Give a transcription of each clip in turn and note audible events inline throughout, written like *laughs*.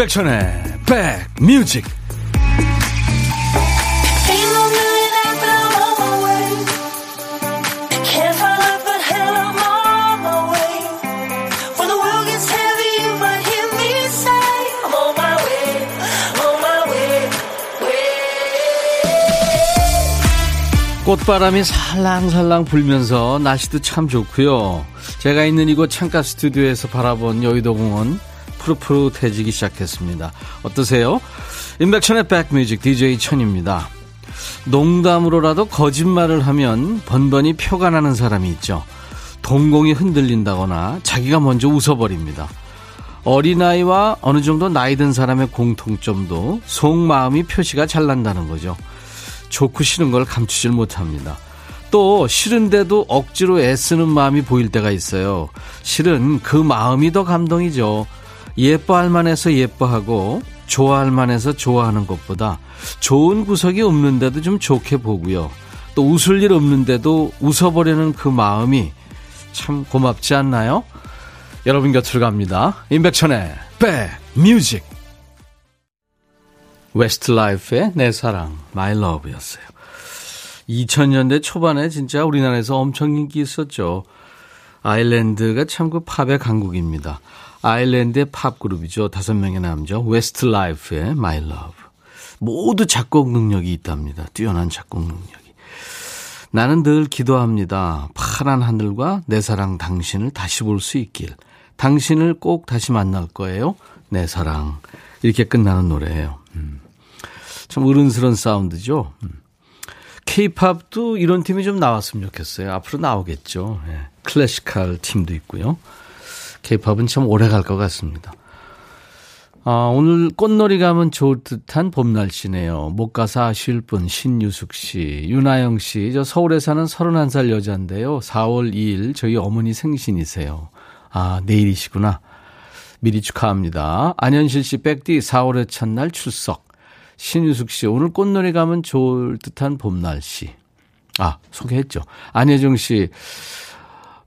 임백천의 백뮤직 꽃바람이 살랑살랑 불면서 날씨도 참 좋고요. 제가 있는 이곳 창가 스튜디오에서 바라본 여의도 공원 푸릇푸릇해지기 시작했습니다. 어떠세요? 임백천의 백뮤직 DJ 천입니다. 농담으로라도 거짓말을 하면 번번이 표가 나는 사람이 있죠. 동공이 흔들린다거나 자기가 먼저 웃어버립니다. 어린아이와 어느 정도 나이 든 사람의 공통점도 속마음이 표시가 잘 난다는 거죠. 좋고 싫은 걸 감추질 못합니다. 또 싫은데도 억지로 애쓰는 마음이 보일 때가 있어요. 실은 그 마음이 더 감동이죠. 예뻐할 만해서 예뻐하고 좋아할 만해서 좋아하는 것보다 좋은 구석이 없는데도 좀 좋게 보고요. 또 웃을 일 없는데도 웃어버리는 그 마음이 참 고맙지 않나요? 여러분 곁으로 갑니다. 임백천의 백뮤직 웨스트라이프의 내 사랑, My Love였어요. 2000년대 초반에 진짜 우리나라에서 엄청 인기 있었죠. 아일랜드가 참 그 팝의 강국입니다. 아일랜드의 팝 그룹이죠. 다섯 명의 남자, 웨스트 라이프의 My Love. 모두 작곡 능력이 있답니다. 뛰어난 작곡 능력이. 나는 늘 기도합니다. 파란 하늘과 내 사랑 당신을 다시 볼 수 있길. 당신을 꼭 다시 만날 거예요. 내 사랑. 이렇게 끝나는 노래예요. 음. 참 어른스러운 사운드죠. 케이팝도 음. 이런 팀이 좀 나왔으면 좋겠어요. 앞으로 나오겠죠. 네. 클래시컬 팀도 있고요. 케이팝은 참 오래 갈 것 같습니다. 아, 오늘 꽃놀이 가면 좋을 듯한 봄 날씨네요. 못 가서 아쉬울 분 신유숙 씨, 윤아영 씨, 저 서울에 사는 31살 여자인데요. 4월 2일 저희 어머니 생신이세요. 아, 내일이시구나. 미리 축하합니다. 안현실 씨, 백디 4월의 첫날 출석. 신유숙 씨, 오늘 꽃놀이 가면 좋을 듯한 봄 날씨. 아, 소개했죠. 안혜정 씨,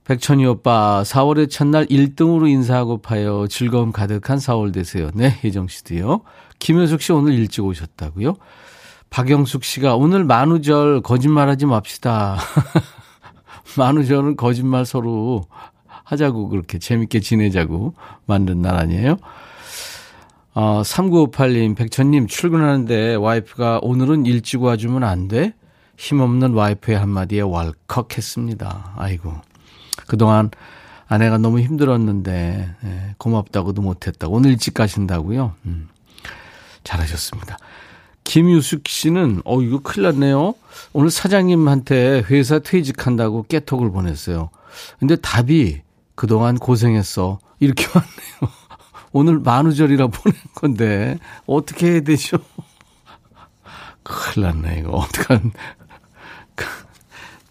백천이 오빠, 4월의 첫날 1등으로 인사하고 파요. 즐거움 가득한 4월 되세요. 네, 혜정 씨도요. 김효숙 씨 오늘 일찍 오셨다고요? 박영숙 씨가 오늘 만우절 거짓말하지 맙시다. *laughs* 만우절은 거짓말 서로 하자고 그렇게 재밌게 지내자고 만든 날 아니에요? 어, 3958님, 백천님, 출근하는데 와이프가 오늘은 일찍 와주면 안 돼? 힘없는 와이프의 한마디에 왈컥 했습니다. 아이고. 그동안 아내가 너무 힘들었는데, 예, 고맙다고도 못했다고. 오늘 일찍 가신다고요? 음, 잘하셨습니다. 김유숙 씨는, 어, 이거 큰일 났네요. 오늘 사장님한테 회사 퇴직한다고 깨톡을 보냈어요. 근데 답이 그동안 고생했어. 이렇게 *laughs* 왔네요. 오늘 만우절이라 보낸 건데, 어떻게 해야 되죠? 큰일 났네, 이거. 어떡한.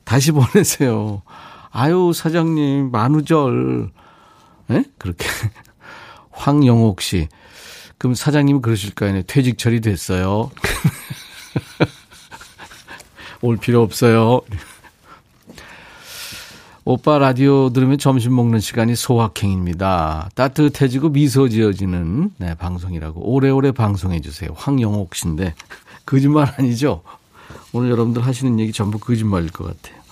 다시 보내세요. 아유, 사장님, 만우절. 에? 그렇게. *laughs* 황영옥 씨. 그럼 사장님이 그러실까요? 퇴직 처리됐어요. *laughs* 올 필요 없어요. *laughs* 오빠 라디오 들으면 점심 먹는 시간이 소확행입니다. 따뜻해지고 미소 지어지는 네, 방송이라고 오래오래 방송해 주세요. 황영옥 씨인데 거짓말 아니죠? 오늘 여러분들 하시는 얘기 전부 거짓말일 것 같아요.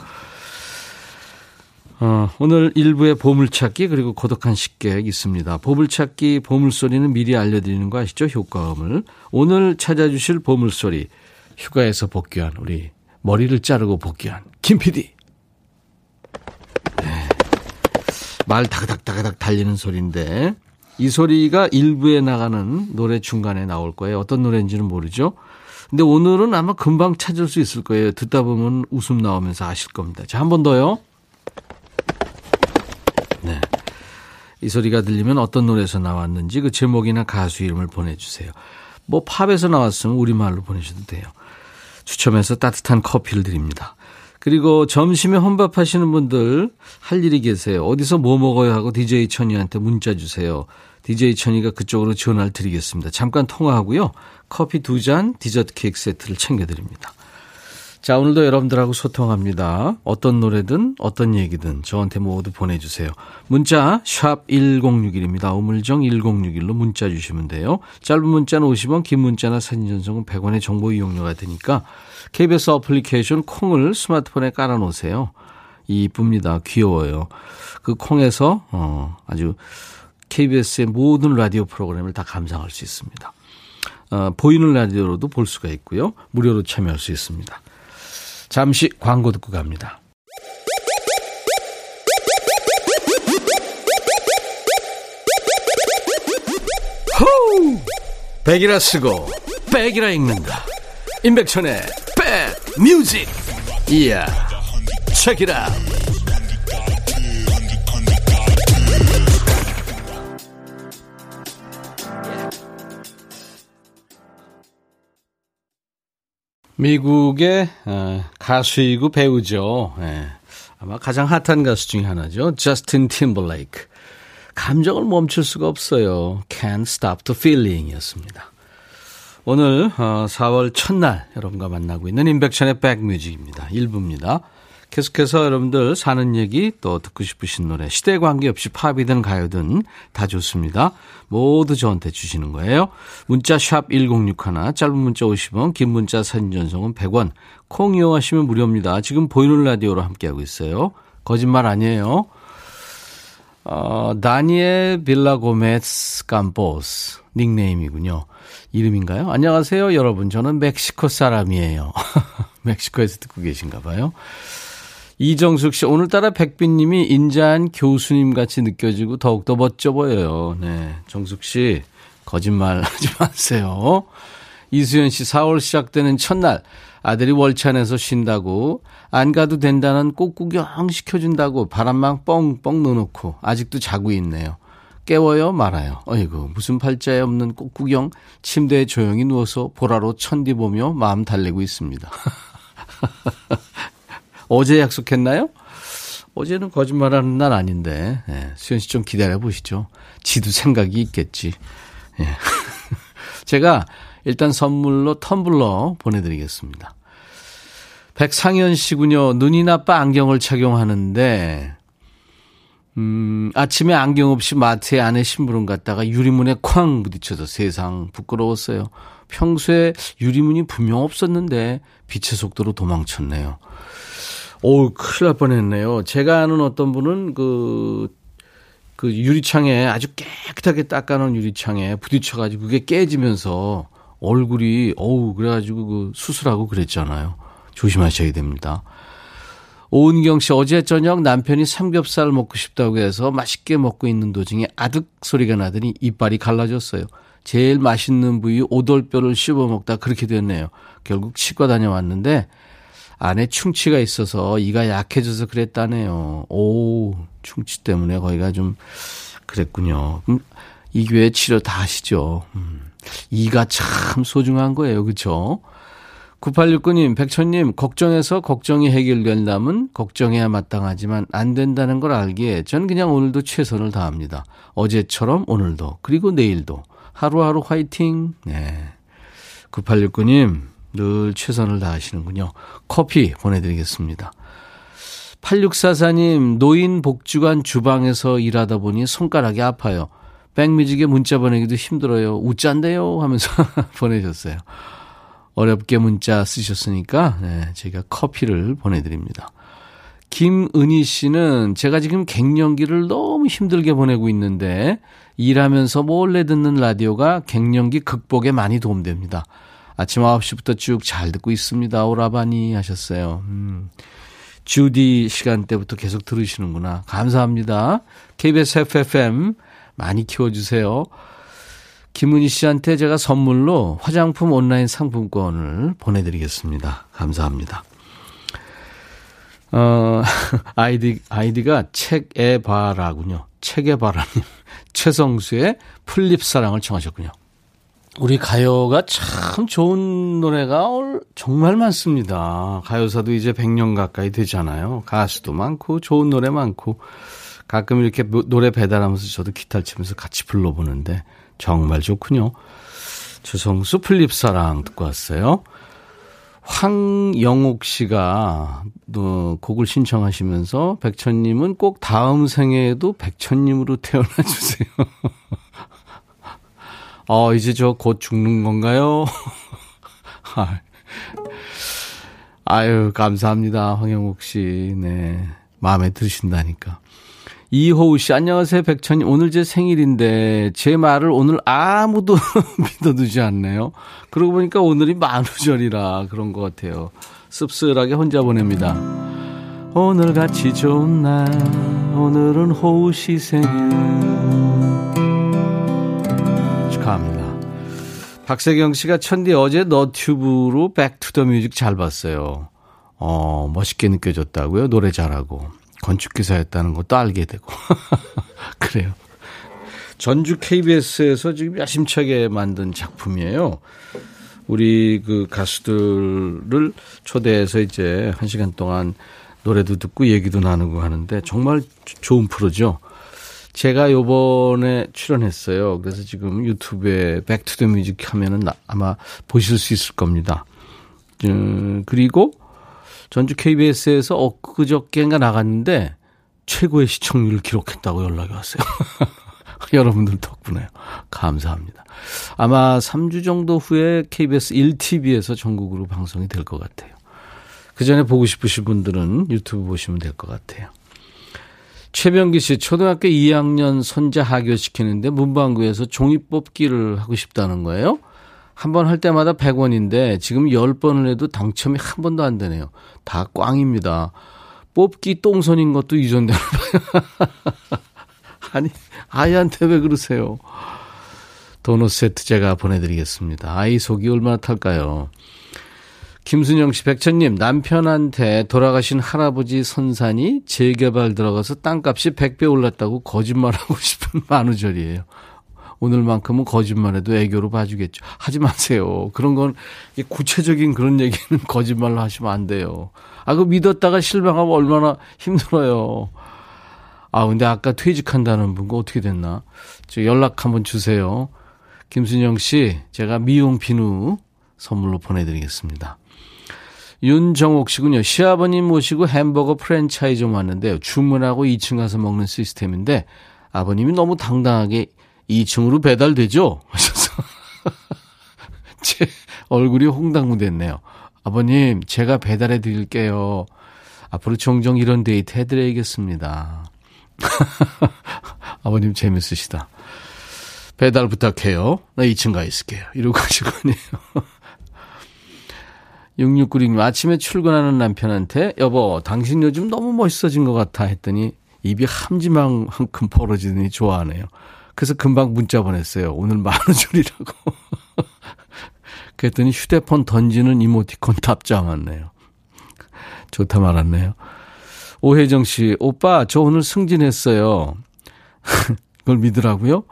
어, 오늘 일부에 보물찾기 그리고 고독한 식객 있습니다. 보물찾기 보물소리는 미리 알려드리는 거 아시죠? 효과음을. 오늘 찾아주실 보물소리 휴가에서 복귀한 우리 머리를 자르고 복귀한 김 PD. 말 다그닥다그닥 달리는 소리인데 이 소리가 일부에 나가는 노래 중간에 나올 거예요. 어떤 노래인지는 모르죠. 근데 오늘은 아마 금방 찾을 수 있을 거예요. 듣다 보면 웃음 나오면서 아실 겁니다. 자, 한 번 더요. 네. 이 소리가 들리면 어떤 노래에서 나왔는지 그 제목이나 가수 이름을 보내주세요. 뭐 팝에서 나왔으면 우리말로 보내셔도 돼요. 추첨해서 따뜻한 커피를 드립니다. 그리고 점심에 혼밥 하시는 분들 할 일이 계세요. 어디서 뭐 먹어요 하고 DJ 천이한테 문자 주세요. DJ 천이가 그쪽으로 전화를 드리겠습니다. 잠깐 통화하고요. 커피 두 잔, 디저트 케이크 세트를 챙겨드립니다. 자, 오늘도 여러분들하고 소통합니다. 어떤 노래든 어떤 얘기든 저한테 모두 보내주세요. 문자 1061입니다. 우물정 1061로 문자 주시면 돼요. 짧은 문자는 50원, 긴 문자나 사진 전송은 100원의 정보 이용료가 되니까 KBS 어플리케이션 콩을 스마트폰에 깔아놓으세요. 이쁩니다. 귀여워요. 그 콩에서 어, 아주 KBS의 모든 라디오 프로그램을 다 감상할 수 있습니다. 어, 보이는 라디오로도 볼 수가 있고요. 무료로 참여할 수 있습니다. 잠시 광고 듣고 갑니다. 호우! 백이라 쓰고 백이라 읽는다. 임백천의 백 뮤직. 이야. 책이라. 미국의 어, 가수이고 배우죠. 예. 아마 가장 핫한 가수 중에 하나죠. 저스틴 팀블레이크. 감정을 멈출 수가 없어요. Can't stop the feeling 이었습니다. 오늘 4월 어, 첫날 여러분과 만나고 있는 인백천의 백뮤직입니다. 1부입니다. 계속해서 여러분들 사는 얘기 또 듣고 싶으신 노래 시대 관계없이 팝이든 가요든 다 좋습니다. 모두 저한테 주시는 거예요. 문자 샵 1061, 짧은 문자 50원, 긴 문자 사진 전송은 100원. 콩 이용하시면 무료입니다. 지금 보이는 라디오로 함께하고 있어요. 거짓말 아니에요. 어, 다니엘 빌라고메스 깜보스 닉네임이군요. 이름인가요? 안녕하세요, 여러분. 저는 멕시코 사람이에요. *laughs* 멕시코에서 듣고 계신가 봐요. 이정숙 씨, 오늘따라 백빈님이 인자한 교수님 같이 느껴지고 더욱더 멋져 보여요. 네. 정숙 씨, 거짓말 *laughs* 하지 마세요. 이수연 씨, 4월 시작되는 첫날, 아들이 월찬에서 쉰다고, 안 가도 된다는 꽃구경 시켜준다고 바람망 뻥뻥 넣어놓고, 아직도 자고 있네요. 깨워요 말아요. 어이구 무슨 팔자에 없는 꽃구경 침대에 조용히 누워서 보라로 천디 보며 마음 달래고 있습니다. *laughs* 어제 약속했나요? 어제는 거짓말하는 날 아닌데 예, 수현 씨 좀 기다려 보시죠. 지도 생각이 있겠지. 예. *laughs* 제가 일단 선물로 텀블러 보내드리겠습니다. 백상현 씨군요. 눈이 나빠 안경을 착용하는데 음, 아침에 안경 없이 마트에 안에 심부름 갔다가 유리문에 쾅 부딪혀서 세상 부끄러웠어요. 평소에 유리문이 분명 없었는데 빛의 속도로 도망쳤네요. 오, 큰일 날 뻔했네요. 제가 아는 어떤 분은 그, 그 유리창에 아주 깨끗하게 닦아놓은 유리창에 부딪혀가지고 그게 깨지면서 얼굴이, 어우, 그래가지고 그 수술하고 그랬잖아요. 조심하셔야 됩니다. 오은경 씨, 어제 저녁 남편이 삼겹살 먹고 싶다고 해서 맛있게 먹고 있는 도중에 아득 소리가 나더니 이빨이 갈라졌어요. 제일 맛있는 부위 오돌뼈를 씹어 먹다 그렇게 됐네요. 결국 치과 다녀왔는데 안에 충치가 있어서 이가 약해져서 그랬다네요. 오, 충치 때문에 거기가 좀 그랬군요. 음, 이 교회 치료 다 하시죠. 음, 이가 참 소중한 거예요. 그렇죠? 9869님, 백천님, 걱정해서 걱정이 해결된다면 걱정해야 마땅하지만 안 된다는 걸 알기에 전 그냥 오늘도 최선을 다합니다. 어제처럼 오늘도, 그리고 내일도. 하루하루 화이팅! 네. 9869님, 늘 최선을 다하시는군요. 커피 보내드리겠습니다. 8644님, 노인 복주관 주방에서 일하다 보니 손가락이 아파요. 백뮤직에 문자 보내기도 힘들어요. 웃잔데요? 하면서 *laughs* 보내셨어요. 어렵게 문자 쓰셨으니까, 네, 제가 커피를 보내드립니다. 김은희 씨는 제가 지금 갱년기를 너무 힘들게 보내고 있는데, 일하면서 몰래 듣는 라디오가 갱년기 극복에 많이 도움됩니다. 아침 9시부터 쭉 잘 듣고 있습니다. 오라바니 하셨어요. 음. 주디 시간대부터 계속 들으시는구나. 감사합니다. KBS FFM 많이 키워주세요. 김은희 씨한테 제가 선물로 화장품 온라인 상품권을 보내드리겠습니다. 감사합니다. 어, *laughs* 아이디, 아이디가 책에 봐라군요. 책에 봐라님. *laughs* 최성수의 풀립사랑을 청하셨군요. 우리 가요가 참 좋은 노래가 정말 많습니다. 가요사도 이제 100년 가까이 되잖아요. 가수도 많고 좋은 노래 많고 가끔 이렇게 노래 배달하면서 저도 기타를 치면서 같이 불러보는데 정말 좋군요. 주성수 플립사랑 듣고 왔어요. 황영옥 씨가 또 곡을 신청하시면서 백천님은 꼭 다음 생에에도 백천님으로 *laughs* 태어나 주세요. 어, 이제 저 곧 죽는 건가요? *laughs* 아유, 감사합니다. 황영옥 씨. 네. 마음에 드신다니까. 이호우 씨, 안녕하세요, 백천님. 오늘 제 생일인데, 제 말을 오늘 아무도 *laughs* 믿어두지 않네요. 그러고 보니까 오늘이 만우절이라 그런 것 같아요. 씁쓸하게 혼자 보냅니다. 오늘 같이 좋은 날, 오늘은 호우 씨 생일. 축하합니다. 박세경 씨가 천디 어제 너튜브로 Back to the Music 잘 봤어요. 어, 멋있게 느껴졌다고요? 노래 잘하고. 건축기사였다는 것도 알게 되고. *laughs* 그래요. 전주 KBS에서 지금 야심차게 만든 작품이에요. 우리 그 가수들을 초대해서 이제 한 시간 동안 노래도 듣고 얘기도 나누고 하는데 정말 좋은 프로죠. 제가 요번에 출연했어요. 그래서 지금 유튜브에 Back to the Music 하면은 아마 보실 수 있을 겁니다. 음, 그리고 전주 KBS에서 엊그저께인가 나갔는데 최고의 시청률을 기록했다고 연락이 왔어요. *laughs* 여러분들 덕분에 감사합니다. 아마 3주 정도 후에 KBS 1TV에서 전국으로 방송이 될 것 같아요. 그 전에 보고 싶으신 분들은 유튜브 보시면 될 것 같아요. 최병기 씨, 초등학교 2학년 손자 하교시키는데 문방구에서 종이 뽑기를 하고 싶다는 거예요. 한 번 할 때마다 100원인데 지금 10번을 해도 당첨이 한 번도 안 되네요. 다 꽝입니다. 뽑기 똥손인 것도 유전되나 봐요. *laughs* 아니, 아이한테 왜 그러세요? 도넛 세트 제가 보내드리겠습니다. 아이 속이 얼마나 탈까요? 김순영 씨, 백천님, 남편한테 돌아가신 할아버지 선산이 재개발 들어가서 땅값이 100배 올랐다고 거짓말하고 *laughs* 싶은 만우절이에요. 오늘만큼은 거짓말해도 애교로 봐주겠죠. 하지 마세요. 그런 건 구체적인 그런 얘기는 *laughs* 거짓말로 하시면 안 돼요. 아, 그 믿었다가 실망하면 얼마나 힘들어요. 아, 근데 아까 퇴직한다는 분거 어떻게 됐나? 저 연락 한번 주세요. 김순영 씨, 제가 미용 비누 선물로 보내드리겠습니다. 윤정옥 씨군요. 시아버님 모시고 햄버거 프랜차이즈 왔는데요. 주문하고 2층 가서 먹는 시스템인데 아버님이 너무 당당하게 2층으로 배달되죠? *laughs* 하셔서 *laughs* 제 얼굴이 홍당무 됐네요. 아버님, 제가 배달해 드릴게요. 앞으로 종종 이런 데이트 해드려야겠습니다. *laughs* 아버님 재밌으시다. 배달 부탁해요. 나 2층 가 있을게요. 이러고 가시거든요. 6696님, 아침에 출근하는 남편한테, 여보, 당신 요즘 너무 멋있어진 것 같아 했더니, 입이 함지만큼 벌어지더니 좋아하네요. 그래서 금방 문자 보냈어요. 오늘 만우절이라고. *laughs* 그랬더니 휴대폰 던지는 이모티콘 답장 왔네요. 좋다 말았네요. 오혜정 씨, 오빠, 저 오늘 승진했어요. *laughs* 그걸 믿으라고요?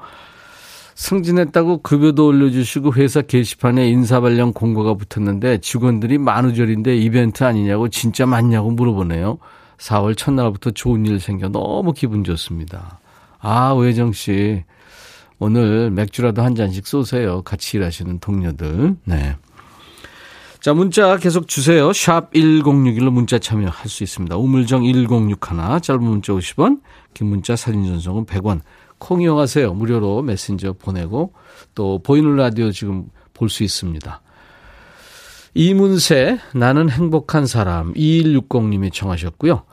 승진했다고 급여도 올려주시고 회사 게시판에 인사 발령 공고가 붙었는데 직원들이 만우절인데 이벤트 아니냐고 진짜 맞냐고 물어보네요. 4월 첫날부터 좋은 일 생겨 너무 기분 좋습니다. 아, 오혜정 씨. 오늘 맥주라도 한 잔씩 쏘세요. 같이 일하시는 동료들. 네. 자, 문자 계속 주세요. 샵 1061로 문자 참여할 수 있습니다. 우물정 1061, 짧은 문자 50원, 긴 문자 사진 전송은 100원. 콩 이용하세요. 무료로 메신저 보내고 또 보이는 라디오 지금 볼 수 있습니다. 이문세, 나는 행복한 사람, 2160님이 청하셨고요.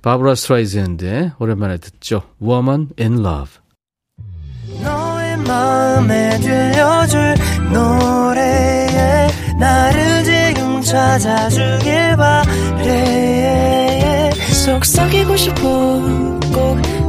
바브라 스트라이샌드의 오랜만에 듣죠. Woman in Love. 너의 마음에 들려줄 노래에 나를 지금 찾아주길 바래 속삭이고 싶어 꼭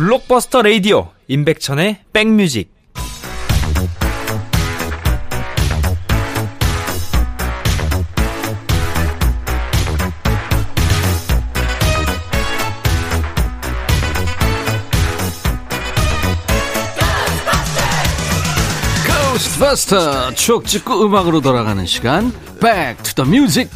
블록버스터 레이디오 임백천의 백뮤직. 고스트버스터 추억 찍고 음악으로 돌아가는 시간. Back to the Music.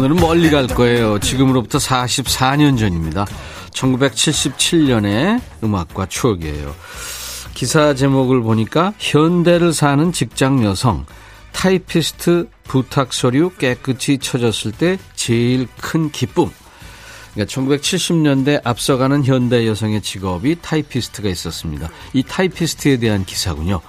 오늘은 멀리 갈 거예요. 지금으로부터 44년 전입니다. 1977년의 음악과 추억이에요. 기사 제목을 보니까 현대를 사는 직장 여성 타이피스트 부탁 서류 깨끗이 쳐졌을 때 제일 큰 기쁨. 그러니까 1970년대 앞서가는 현대 여성의 직업이 타이피스트가 있었습니다. 이 타이피스트에 대한 기사군요.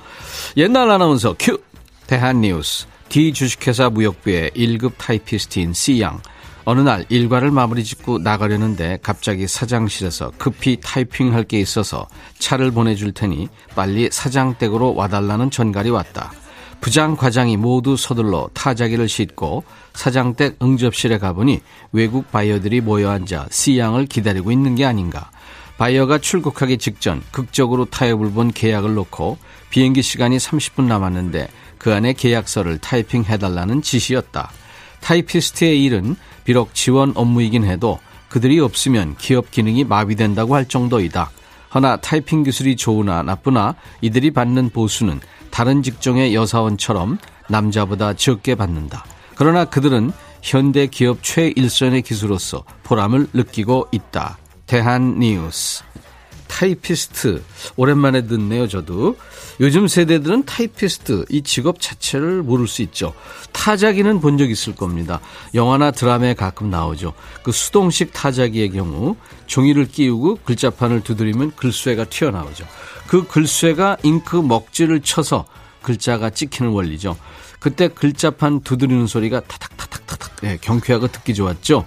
옛날 아나운서 큐 대한뉴스 D 주식회사 무역부의 1급 타이피스트인 C양 어느 날 일과를 마무리 짓고 나가려는데 갑자기 사장실에서 급히 타이핑할 게 있어서 차를 보내줄 테니 빨리 사장 댁으로 와달라는 전갈이 왔다. 부장 과장이 모두 서둘러 타자기를 싣고 사장 댁 응접실에 가보니 외국 바이어들이 모여 앉아 C양을 기다리고 있는 게 아닌가. 바이어가 출국하기 직전 극적으로 타협을 본 계약을 놓고 비행기 시간이 30분 남았는데 그 안에 계약서를 타이핑해달라는 지시였다. 타이피스트의 일은 비록 지원 업무이긴 해도 그들이 없으면 기업 기능이 마비된다고 할 정도이다. 허나 타이핑 기술이 좋으나 나쁘나 이들이 받는 보수는 다른 직종의 여사원처럼 남자보다 적게 받는다. 그러나 그들은 현대 기업 최일선의 기수로서 보람을 느끼고 있다. 대한 뉴스. 타이피스트. 오랜만에 듣네요, 저도. 요즘 세대들은 타이피스트, 이 직업 자체를 모를 수 있죠. 타자기는 본 적 있을 겁니다. 영화나 드라마에 가끔 나오죠. 그 수동식 타자기의 경우 종이를 끼우고 글자판을 두드리면 글쇠가 튀어나오죠. 그 글쇠가 잉크 먹지를 쳐서 글자가 찍히는 원리죠. 그때 글자판 두드리는 소리가 타닥타닥타닥 네, 경쾌하고 듣기 좋았죠.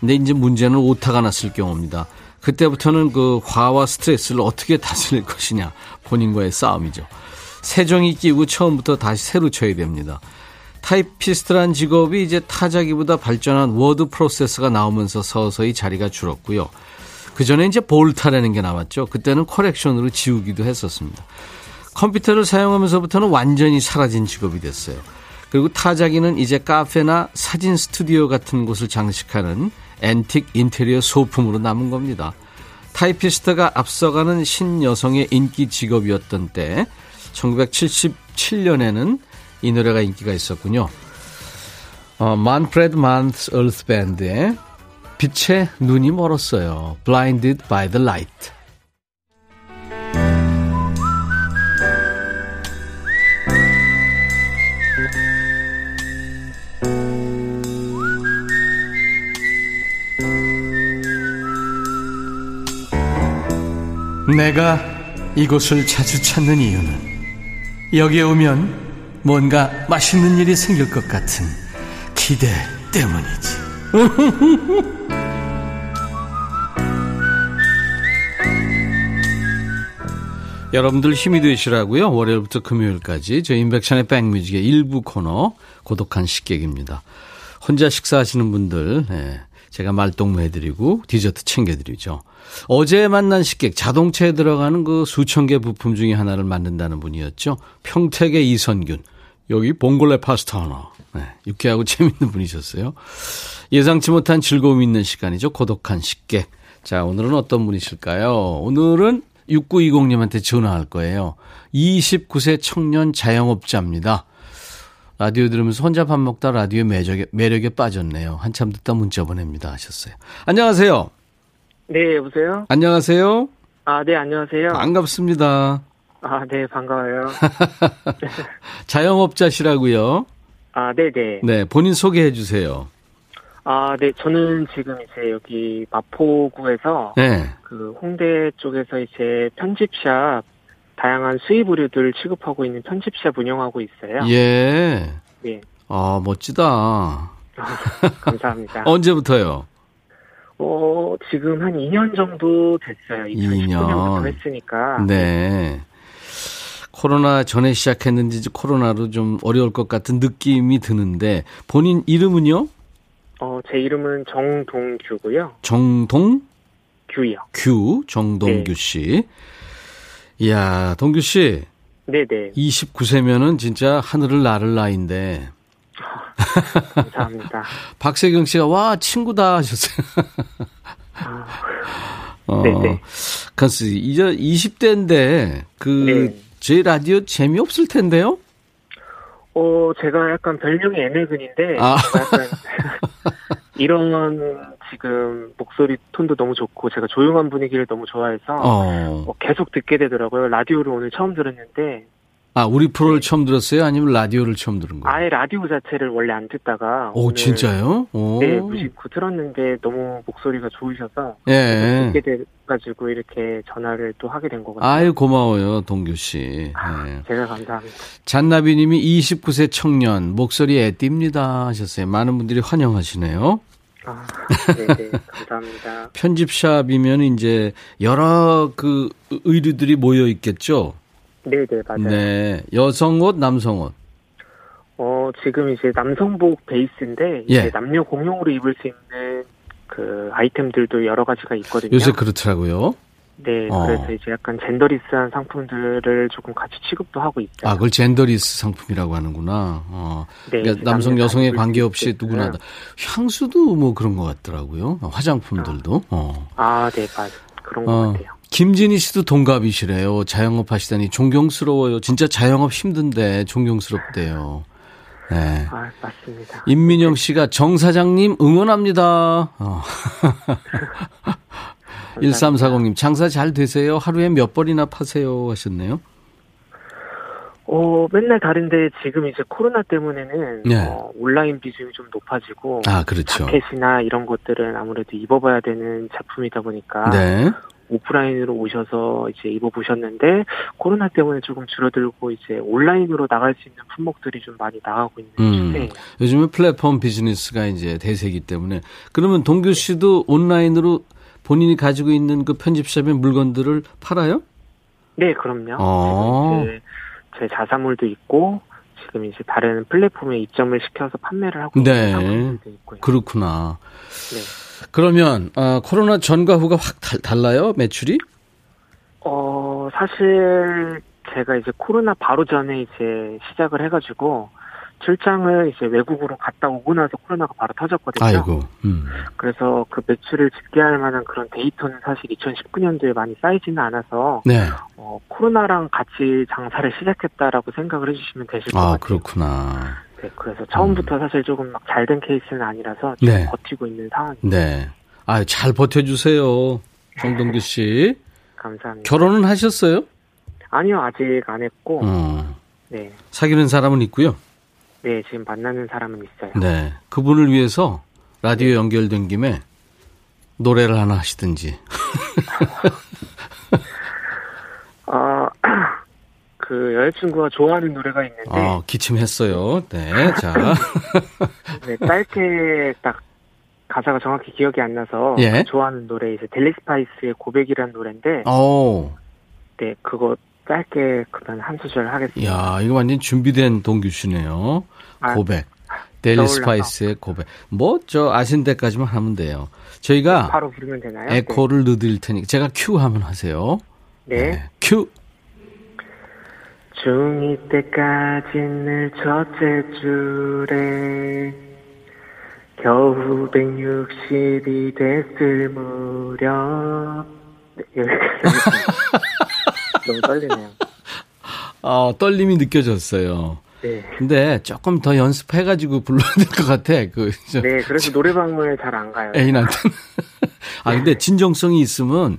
근데 이제 문제는 오타가 났을 경우입니다. 그때부터는 그 화와 스트레스를 어떻게 다스릴 것이냐 본인과의 싸움이죠. 새 종이 끼고 처음부터 다시 새로 쳐야 됩니다. 타이피스트란 직업이 이제 타자기보다 발전한 워드 프로세서가 나오면서 서서히 자리가 줄었고요. 그 전에 이제 볼타라는 게 나왔죠. 그때는 correction으로 지우기도 했었습니다. 컴퓨터를 사용하면서부터는 완전히 사라진 직업이 됐어요. 그리고 타자기는 이제 카페나 사진 스튜디오 같은 곳을 장식하는 앤틱 인테리어 소품으로 남은 겁니다. 타이피스트가 앞서가는 신여성의 인기 직업이었던 때 1977년에는 이 노래가 인기가 있었군요. 어, Manfred Mann's Earth Band의 빛의 눈이 멀었어요. Blinded by the Light. 내가 이곳을 자주 찾는 이유는 여기에 오면 뭔가 맛있는 일이 생길 것 같은 기대 때문이지. *laughs* 여러분들 힘이 되시라고요. 월요일부터 금요일까지 저 인백션의 백뮤직의 일부 코너 고독한 식객입니다. 혼자 식사하시는 분들 예, 제가 말동무 해드리고 디저트 챙겨드리죠. 어제 만난 식객 자동차에 들어가는 그 수천 개 부품 중에 하나를 만든다는 분이었죠. 평택의 이선균. 여기 봉골레 파스타 하나. 네, 유쾌하고 *laughs* 재밌는 분이셨어요. 예상치 못한 즐거움 있는 시간이죠. 고독한 식객. 자, 오늘은 어떤 분이실까요? 오늘은 6920님한테 전화할 거예요. 29세 청년 자영업자입니다. 라디오 들으면서 혼자 밥 먹다 라디오 매력에, 매력에 빠졌네요. 한참 듣다 문자 보냅니다 하셨어요. 안녕하세요. 네, 여보세요? 안녕하세요. 아, 네, 안녕하세요. 반갑습니다. 아, 네, 반가워요. *laughs* 자영업자시라고요? 아, 네네. 네. 네, 본인 소개해 주세요. 아, 네, 저는 지금 이제 여기 마포구에서 네. 그 홍대 쪽에서 이제 편집샵 다양한 수입 의류들 취급하고 있는 편집샵 운영하고 있어요. 예. 네. 아, 멋지다. 아, 감사합니다. *laughs* 언제부터요? 어, 지금 한 2년 정도 됐어요. 2019년부터 했으니까. 네. 코로나 전에 시작했는지 코로나로 좀 어려울 것 같은 느낌이 드는데 본인 이름은요? 어, 제 이름은 정동규고요. 정동? 규요. 규, 정동규 네. 씨. 이야, 동규 씨. 네네. 29세면은 진짜 하늘을 나를 나이인데. 감사합니다. *laughs* 박세경 씨가 와 친구다 하셨어요. 아, 어, 네네. 글쎄, 이제 20대인데, 그, 네. 제 라디오 재미 없을 텐데요? 어, 제가 약간 별명이 애매근인데, 아. 약간 *laughs* 이런 지금 목소리 톤도 너무 좋고 제가 조용한 분위기를 너무 좋아해서 어. 어, 계속 듣게 되더라고요. 라디오를 오늘 처음 들었는데 아, 우리 프로를 네. 처음 들었어요? 아니면 라디오를 처음 들은 거예요? 아예 라디오 자체를 원래 안 듣다가. 오, 진짜요? 오. 네, 무심코 들었는데 너무 목소리가 좋으셔서. 예. 듣게 돼가지고 이렇게 전화를 또 하게 된 거거든요. 아유, 고마워요, 동규 씨. 아, 네. 제가 감사합니다. 잔나비 님이 29세 청년, 목소리 애띠입니다 하셨어요. 많은 분들이 환영하시네요. 아, 네네, *laughs* 감사합니다. 편집샵이면 이제 여러 그 의류들이 모여 있겠죠? 네네, 맞아요. 네. 여성 옷, 남성 옷. 어, 지금 이제 남성복 베이스인데, 예. 이제 남녀 공용으로 입을 수 있는 그 아이템들도 여러 가지가 있거든요. 요새 그렇더라고요. 네, 어. 그래서 이제 약간 젠더리스한 상품들을 조금 같이 취급도 하고 있죠. 아, 그걸 젠더리스 상품이라고 하는구나. 어. 네, 그러니까 남성 여성에 관계없이 누구나 다. 향수도 뭐 그런 것 같더라고요. 화장품들도. 아, 어. 아 네, 맞 그런 것 어. 같아요. 김진희 씨도 동갑이시래요. 자영업 하시다니 존경스러워요. 진짜 자영업 힘든데 존경스럽대요. 네. 아, 맞습니다. 임민영 씨가 정 사장님 응원합니다. 어. *laughs* 1340님, 장사 잘 되세요? 하루에 몇 벌이나 파세요? 하셨네요. 어, 맨날 다른데 지금 이제 코로나 때문에는 네. 어, 온라인 비중이 좀 높아지고 아, 그렇죠. 자켓이나 이런 것들은 아무래도 입어봐야 되는 작품이다 보니까 네. 오프라인으로 오셔서 이제 입어보셨는데 코로나 때문에 조금 줄어들고 이제 온라인으로 나갈 수 있는 품목들이 좀 많이 나가고 있는 음, 시대예요. 요즘은 플랫폼 비즈니스가 이제 대세이기 때문에 그러면 동규 씨도 온라인으로 본인이 가지고 있는 그 편집샵의 물건들을 팔아요? 네, 그럼요. 어. 제, 제 자사물도 있고 지금 이제 다른 플랫폼에 입점을 시켜서 판매를 하고 네. 있는 상품들도 있고요. 그렇구나. 네. 그러면 어, 코로나 전과 후가 확 달라요 매출이? 어 사실 제가 이제 코로나 바로 전에 이제 시작을 해가지고 출장을 이제 외국으로 갔다 오고 나서 코로나가 바로 터졌거든요. 아이고. 음. 그래서 그 매출을 집계할 만한 그런 데이터는 사실 2019년도에 많이 쌓이지는 않아서 네. 어, 코로나랑 같이 장사를 시작했다라고 생각을 해주시면 되실 것 아, 같아요. 아 그렇구나. 네, 그래서 처음부터 음. 사실 조금 막 잘 된 케이스는 아니라서 지금 네. 버티고 있는 상황입니다. 네. 아, 잘 버텨주세요. 정동규 씨. *laughs* 감사합니다. 결혼은 하셨어요? 아니요, 아직 안 했고. 어. 네. 사귀는 사람은 있고요. 네, 지금 만나는 사람은 있어요. 네. 그분을 위해서 라디오 네. 연결된 김에 노래를 하나 하시든지. *laughs* 어, *clears throat* 그 여자친구가 좋아하는 노래가 있는데. 어, 기침했어요. 네, 자. *laughs* 네, 짧게 딱 가사가 정확히 기억이 안 나서 예? 그 좋아하는 노래 이제 델리 스파이스의 고백이라는 노래인데. 오. 네, 그거 짧게 그런 한 소절 하겠습니다. 야, 이거 완전 준비된 동규 씨네요. 아, 고백. 델리 스파이스의 고백. 뭐, 저, 아신 데까지만 하면 돼요. 저희가. 바로 부르면 되나요? 에코를 네. 넣어드릴 테니까. 제가 큐 하면 하세요. 네. 네. 큐. 중2 때까지 늘 첫째 줄에 겨우 160이 됐을 무렵 네, *laughs* 너무 떨리네요. 어, 떨림이 느껴졌어요. 네. 근데 조금 더 연습해가지고 불러야 될 것 같아. 그, 저, 네, 그래서 노래방을 잘 안 가요. 애인한테. 아, 근데 진정성이 있으면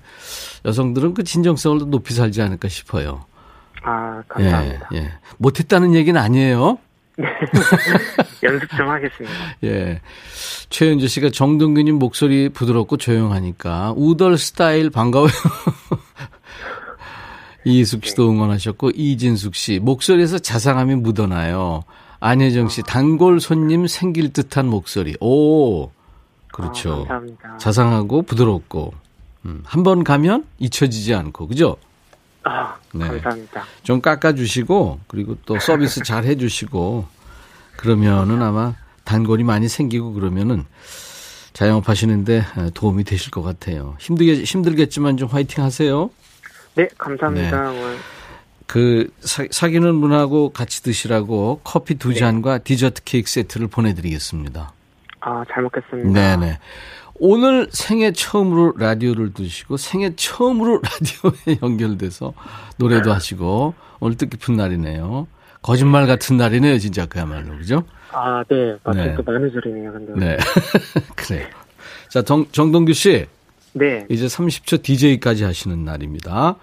여성들은 그 진정성을 높이 살지 않을까 싶어요. 아, 감사합니다. 예, 예. 못했다는 얘기는 아니에요. *laughs* 연습 좀 하겠습니다. 예. 최현주 씨가 정동균님 목소리 부드럽고 조용하니까 우덜 스타일 반가워요. 이숙 씨도 응원하셨고 이진숙 씨 목소리에서 자상함이 묻어나요. 안혜정 씨 단골 손님 생길 듯한 목소리. 오 그렇죠. 아, 감사합니다. 자상하고 부드럽고 음, 한번 가면 잊혀지지 않고 그죠? 아 네. 감사합니다. 좀 깎아주시고 그리고 또 서비스 잘 해주시고 그러면은 아마 단골이 많이 생기고 그러면은 자영업 하시는데 도움이 되실 것 같아요. 힘들게 힘들겠지만 좀 화이팅 하세요. 네, 감사합니다. 네. 그 사, 기는 분하고 같이 드시라고 커피 두 네. 잔과 디저트 케이크 세트를 보내드리겠습니다. 아, 잘 먹겠습니다. 네네. 오늘 생애 처음으로 라디오를 드시고 생애 처음으로 *laughs* 라디오에 연결돼서 노래도 하시고 오늘 뜻깊은 날이네요. 거짓말 같은 날이네요, 진짜 그야말로 그죠? 아, 네, 맞아요. 네. 또 만우절이네요, 근데. 네, *laughs* 그래요. 자, 정, 정동규 씨. 네. 이제 30초 DJ까지 하시는 날입니다.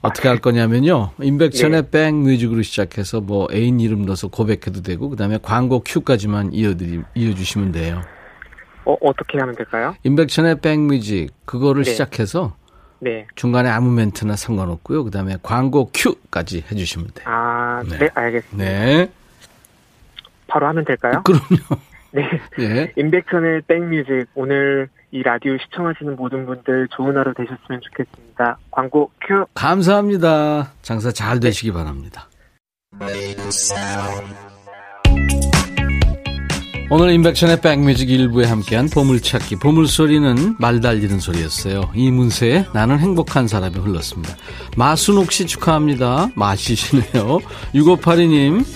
어떻게 할 거냐면요. 임백천의 네. 백뮤직으로 시작해서 뭐 애인 이름 넣어서 고백해도 되고 그다음에 광고 큐까지만 이어드리 이어주시면 돼요. 어, 어떻게 하면 될까요? 임백천의 백뮤직 그거를 네. 시작해서 네. 중간에 아무 멘트나 상관없고요. 그다음에 광고 큐까지 해주시면 돼요. 아, 네, 네 알겠습니다. 네. 바로 하면 될까요? 그럼요. 네. 네. 임백천의 백뮤직 오늘 이 라디오 시청하시는 모든 분들 좋은 하루 되셨으면 좋겠습니다. 광고 큐. 감사합니다. 장사 잘 되시기 바랍니다. 오늘 인백션의 백뮤직 일부에 함께한 보물찾기 보물소리는 말 달리는 소리였어요. 이문세의 나는 행복한 사람이 흘렀습니다. 마순옥 씨 축하합니다. 마시시네요. 6582님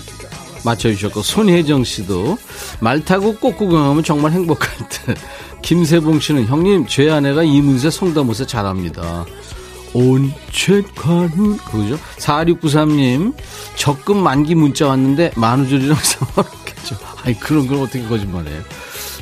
맞춰주셨고 손혜정 씨도 말 타고 꽃 구경하면 정말 행복할 듯. 김세봉 씨는 형님 제 아내가 이문세 성대모사 잘합니다. 온채가는 그거죠? 4693님 적금 만기 문자 왔는데 만우절이랑 *laughs* 상관없겠죠. 아니 그런 걸 어떻게 거짓말해요.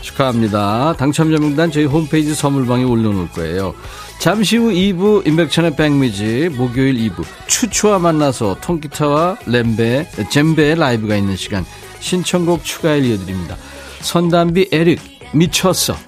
축하합니다. 당첨자 명단 저희 홈페이지 선물방에 올려놓을 거예요. 잠시 후 2부 인백천의 백미지 목요일 2부 추추와 만나서 통기타와 렘베 젬베 라이브가 있는 시간 신청곡 추가일 이어드립니다. 선담비 에릭 미쳤어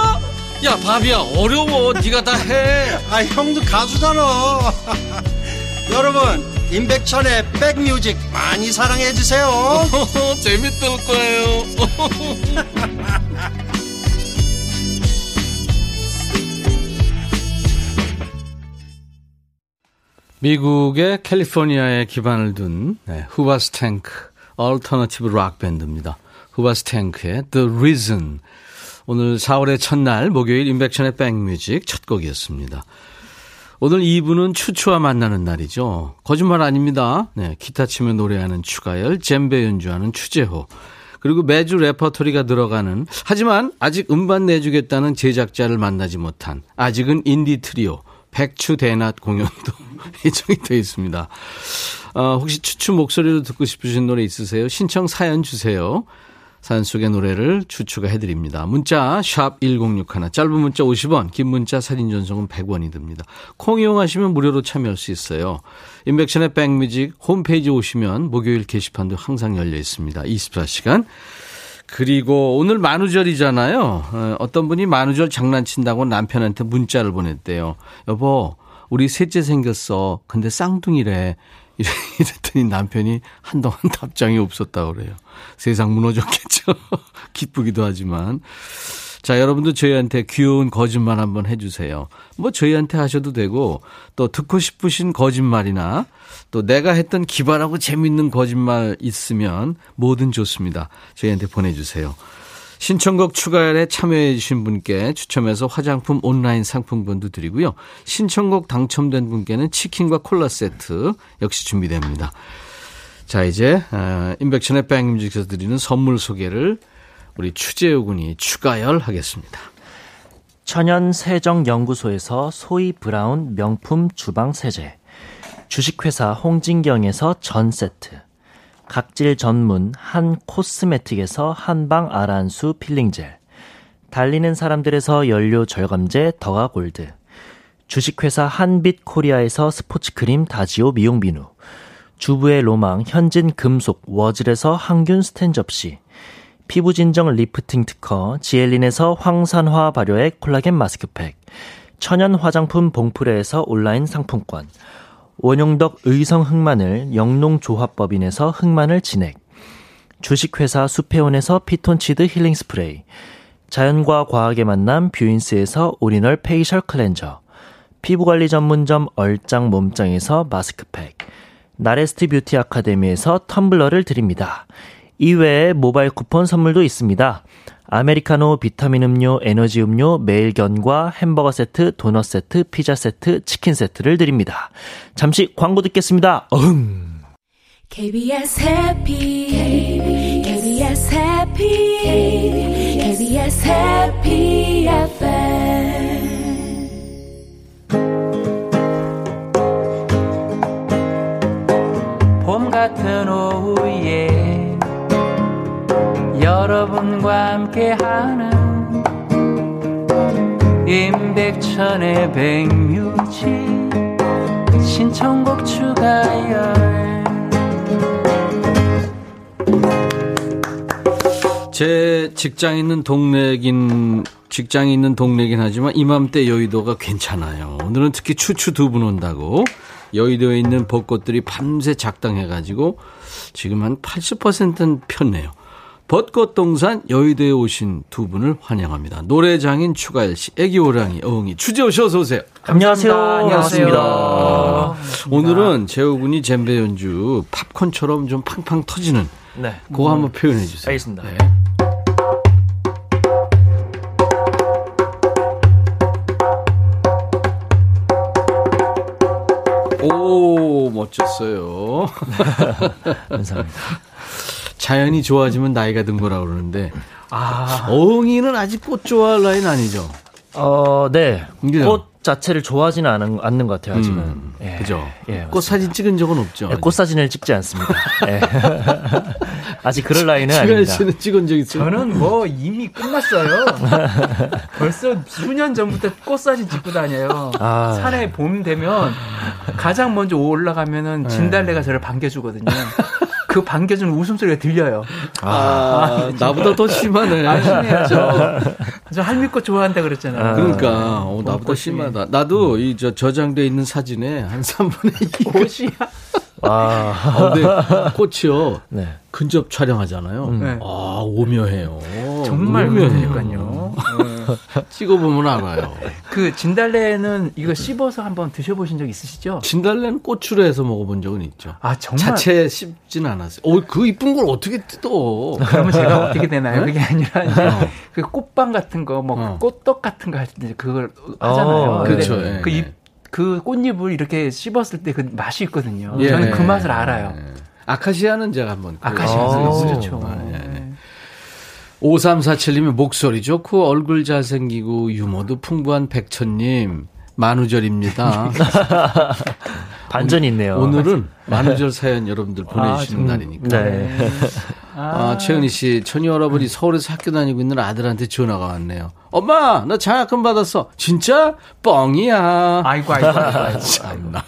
야 바비야 어려워 네가 다 해 아 형도 가수잖아 *laughs* 여러분 임백천의 백뮤직 많이 사랑해 주세요. *laughs* 재밌을 거예요. *laughs* 미국의 캘리포니아에 기반을 둔 네, 후바스 탱크 alternative rock 밴드입니다. Hoobastank의 The Reason. 오늘 4월의 첫날 목요일 임백천의 백뮤직 첫 곡이었습니다. 오늘 2부는 추추와 만나는 날이죠. 거짓말 아닙니다. 네, 기타 치며 노래하는 추가열, 젬베 연주하는 추재호. 그리고 매주 레퍼토리가 들어가는 하지만 아직 음반 내주겠다는 제작자를 만나지 못한 아직은 인디 트리오 백추 대낮 공연도 *laughs* 예정이 되어 있습니다. 어, 혹시 추추 목소리로 듣고 싶으신 노래 있으세요? 신청 사연 주세요. 사연 속의 노래를 추추가 해 드립니다. 문자 샵 1061, 짧은 문자 50원, 긴 문자 사진 전송은 100원이 듭니다. 콩 이용하시면 무료로 참여할 수 있어요. 인백션의 백뮤직 홈페이지 오시면 목요일 게시판도 항상 열려 있습니다. 24시간. 그리고 오늘 만우절이잖아요. 어, 어떤 분이 만우절 장난친다고 남편한테 문자를 보냈대요. 여보, 우리 셋째 생겼어. 근데 쌍둥이래. 이랬더니 *laughs* 남편이 한동안 *laughs* 답장이 없었다고 그래요. 세상 무너졌겠죠. *laughs* 기쁘기도 하지만. 자, 여러분도 저희한테 귀여운 거짓말 한번 해주세요. 뭐 저희한테 하셔도 되고 또 듣고 싶으신 거짓말이나 또 내가 했던 기발하고 재밌는 거짓말 있으면 뭐든 좋습니다. 저희한테 보내주세요. 신청곡 추가열에 참여해 주신 분께 추첨해서 화장품 온라인 상품권도 드리고요. 신청곡 당첨된 분께는 치킨과 콜라 세트 역시 준비됩니다. 자 이제 어, 인백션의 백뮤직에서 드리는 선물 소개를 우리 추재호 군이 추가열 하겠습니다. 천연 세정 연구소에서 소이 브라운 명품 주방 세제 주식회사 홍진경에서 전 세트 각질 전문 한 코스메틱에서 한방 아란수 필링젤, 달리는 사람들에서 연료 절감제 더가 골드, 주식회사 한빛 코리아에서 스포츠 크림 다지오 미용 비누, 주부의 로망 현진 금속 워즐에서 항균 스텐 접시, 피부 진정 리프팅 특허 지엘린에서 항산화 발효액 콜라겐 마스크팩, 천연 화장품 봉프레에서 온라인 상품권, 원용덕 의성 흑마늘 영농조합법인에서 흑마늘 진액 주식회사 수페온에서 피톤치드 힐링 스프레이 자연과 과학의 만남 뷰인스에서 오리널 facial cleanser 피부관리 전문점 얼짱 몸짱에서 마스크팩, 나레스트 뷰티 아카데미에서 텀블러를 드립니다. 이외에 모바일 쿠폰 선물도 있습니다. 아메리카노, 비타민 음료, 에너지 음료, 매일견과 햄버거 세트, 도넛 세트, 피자 세트, 치킨 세트를 드립니다. 잠시 광고 듣겠습니다. 어흥. KBS 해피 KBS 해피 KBS 해피 함께하는 임백천의 백뮤직 신청곡 추가열 제 직장 있는 동네긴 직장이 있는 동네긴 하지만 이맘때 여의도가 괜찮아요. 오늘은 특히 추추 두 분 온다고 여의도에 있는 벚꽃들이 밤새 작당해가지고 지금 한 80%는 폈네요. 벚꽃 동산 여의도에 오신 두 분을 환영합니다. 노래장인 추가열 씨, 애기 호랑이 어흥이 추재 오셔 어서 오세요. 안녕하세요. 안녕하십니다. 오늘은 재호 군이 젬베 연주 팝콘처럼 좀 팡팡 터지는 네. 그거 한번 표현해 주세요. 알겠습니다. 네. 오, 멋졌어요. *laughs* 감사합니다. 자연이 좋아지면 나이가 든 거라 그러는데, 아. 어흥이는 아직 꽃 좋아할 나이는 아니죠? 어, 네. 꽃 자체를 좋아하지는 않은, 않는 것 같아요, 아직은. 음, 예. 그죠? 예, 꽃 사진 찍은 적은 없죠? 예, 꽃 사진을 찍지 않습니다. 예. *laughs* 아직 그럴 나이는 아닙니다. 씨는 찍은 적 있어요? 저는 뭐 이미 끝났어요. *laughs* 벌써 수년 전부터 꽃 사진 찍고 다녀요. 아. 산에 봄 되면 가장 먼저 올라가면은 네. 진달래가 저를 반겨주거든요. 그 반겨주는 웃음소리가 들려요. 아, 아 나보다 더 심하네. 아, 심해요. 저 할미꽃 좋아한다 그랬잖아요. 아, 그러니까, 어, 나보다 심하다. 나도 이 저 저장돼 있는 사진에 한 3분의 2 꽃이야. *laughs* 아, 어, 네. 꽃이요. 네. 근접 촬영하잖아요. 음. 네. 아, 오묘해요. 정말 오묘해요. 네. *laughs* 찍어보면 알아요. 그 진달래는 이거 씹어서 한번 드셔보신 적 있으시죠? 진달래는 꽃으로 해서 먹어본 적은 있죠. 아, 정말? 자체 씹진 않았어요. 어, 그 이쁜 걸 어떻게 뜯어? 그러면 제가 어떻게 되나요? 네? 그게 아니라 이제 어. 그 꽃빵 같은 거, 뭐 어. 꽃떡 같은 거 할 때 그걸 하잖아요. 어, 그렇죠. 그 예. 잎그 꽃잎을 이렇게 씹었을 때 그 맛이 있거든요. 예. 저는 그 맛을 알아요. 예. 아카시아는 제가 한번. 아카시아는 그렇죠. 아, 예. 5347님의 목소리 좋고 얼굴 잘생기고 유머도 풍부한 백천님 만우절입니다. *laughs* 반전이 있네요. 오늘은 *laughs* 만우절 사연 여러분들 보내주시는 아, 날이니까. 네. 아, 최은희 씨, 천이 할아버지 서울에서 학교 다니고 있는 아들한테 전화가 왔네요. 엄마, 나 장학금 받았어. 진짜? 뻥이야. 아이고, 아이고, 아이고. *laughs* 참나.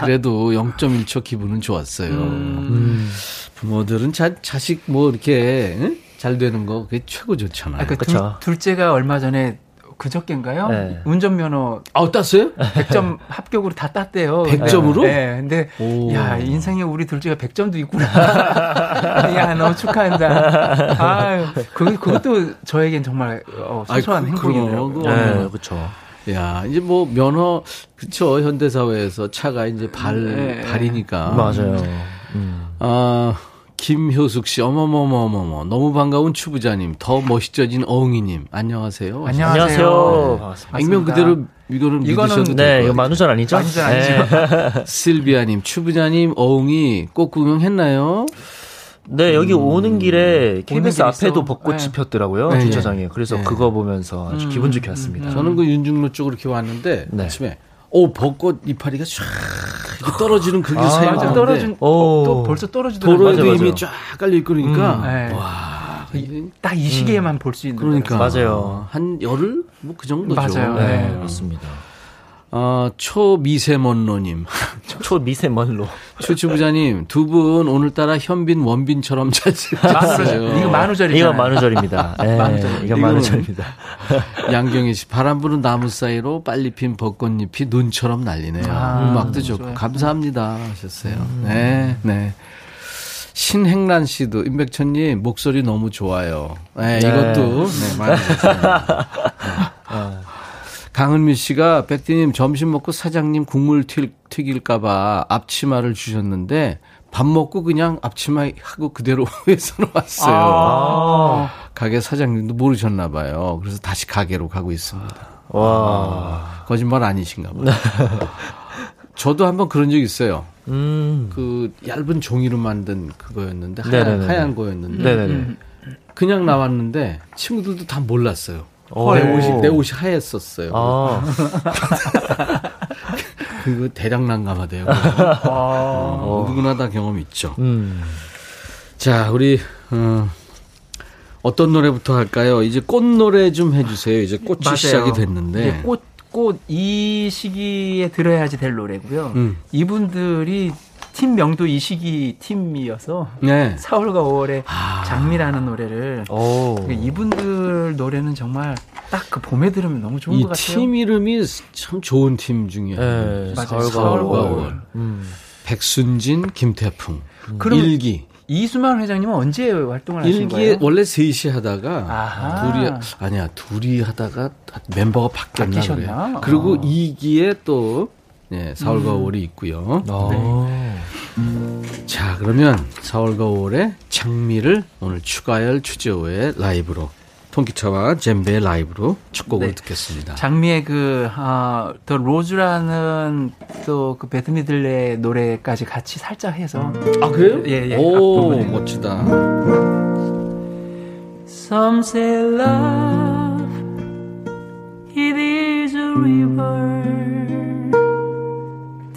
그래도 0.1초 기분은 좋았어요. 음. 부모들은 자, 자식 뭐 이렇게 응? 잘 되는 거 그게 최고 좋잖아요. 아, 그 그렇죠. 둘째가 얼마 전에 그저께인가요? 네. 운전면허. 아, 땄어요? 100점 *laughs* 합격으로 다 땄대요. 100점으로? 네. 근데, 오. 야, 인생에 우리 둘째가 100점도 있구나. *laughs* 야, 너무 축하한다. 아 그, 그것도 저에겐 정말 어, 소소한 행복이네요. 네, 그렇죠. 야, 이제 뭐 면허 그쵸 현대 사회에서 차가 이제 발 네. 발이니까 맞아요. 음. 아 김효숙 씨, 어머머머머머, 너무 반가운 추부자님, 더 멋있어진 어흥이님, 안녕하세요. 안녕하세요. 반갑습니다. 익명 그대로 이거는 이거는 네, 이거 만우절 아니죠? 만우절 아니죠. 네. *laughs* 실비아님, 추부자님, 어흥이 꽃 구경했나요? 네, 여기 음, 오는 길에 KBS 앞에도 벚꽃이 네. 폈더라고요. 네. 주차장에. 그래서 네. 그거 보면서 아주 음, 기분 좋게 왔습니다. 음, 저는 그 윤중로 쪽으로 이렇게 왔는데 네. 아침에 오 벚꽃 이파리가 쫙 이렇게 떨어지는 그게 아, 사이에 떨어진 또 벌써 떨어지더라고요. 도로에도 맞아, 이미 쫙 깔려 있고 그러니까 음, 네. 와. 딱 이 시기에만 음. 볼수 있는 그러니까 맞아요. 한 열흘 뭐 그 정도죠. 맞아요. 네, 네. 그렇습니다. 어, 초미세먼로님. *laughs* 초미세먼로. 추추부자님, 두 분 오늘따라 현빈, 원빈처럼 *laughs* 잘 찍었어요. 이거 만우절이죠. 이거 만우절입니다. 네, 만우절. 이거 만우절입니다. *laughs* 양경희 씨, 바람 부는 나무 사이로 빨리 핀 벚꽃잎이 눈처럼 날리네요. 아, 음악도 좋고. 좋아요. 감사합니다. 하셨어요. 음. 네, 네. 신행란 씨도, 임백천님, 목소리 너무 좋아요. 네, 네. 이것도, 네, 많이 강은미 씨가 백디님 점심 먹고 사장님 국물 튀길까봐 앞치마를 주셨는데 밥 먹고 그냥 앞치마 하고 그대로 *laughs* 회사로 왔어요. 아~ 가게 사장님도 모르셨나 봐요. 그래서 다시 가게로 가고 있습니다. 와. 거짓말 아니신가 봐요. *laughs* 저도 한번 그런 적 있어요. 음. 그 얇은 종이로 만든 그거였는데 하얀, 하얀 거였는데 네네네. 그냥 나왔는데 친구들도 다 몰랐어요. 내 옷이 내 옷이 하였었어요. 아. *laughs* 그거 대장 난감하대요. 아. 어, 누구나 다 경험 있죠. 음. 자, 우리 어, 어떤 노래부터 할까요? 이제 꽃 노래 좀 해주세요. 이제 꽃이 맞아요. 시작이 됐는데. 꽃, 꽃 이 시기에 들어야지 될 노래고요. 음. 이분들이 팀명도 이 시기 팀이어서 네. 4월과 5월에 아. 장미라는 노래를 오. 이분들 노래는 정말 딱 그 봄에 들으면 너무 좋은 것 같아요. 팀 이름이 참 좋은 팀 중에 네. 4월과, 4월과 5월. 음. 백순진, 김태풍, 음. 일기. 이수만 회장님은 언제 활동을 하신 거예요? 일기에 원래 셋이 하다가 아하. 둘이 아니야 둘이 하다가 멤버가 바뀌었나 그래요. 그리고 아. 2기에 또 네, 4월과 음. 5월이 있고요. 아. 네. 자, 그러면 4월과 5월에 장미를 오늘 추가열 추재호의 라이브로 통기차와 젬베의 라이브로 첫 곡을 네. 듣겠습니다. 장미의 그, 아, 더 로즈라는 또그 배트미들의 노래까지 같이 살짝 해서. 아, 그래요? 예, 예. 오, 멋지다. Some say love, it is a river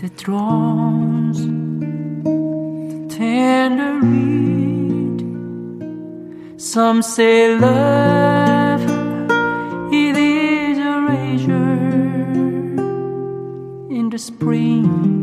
that drums, the tender reed. Some say love, it is a razor in the spring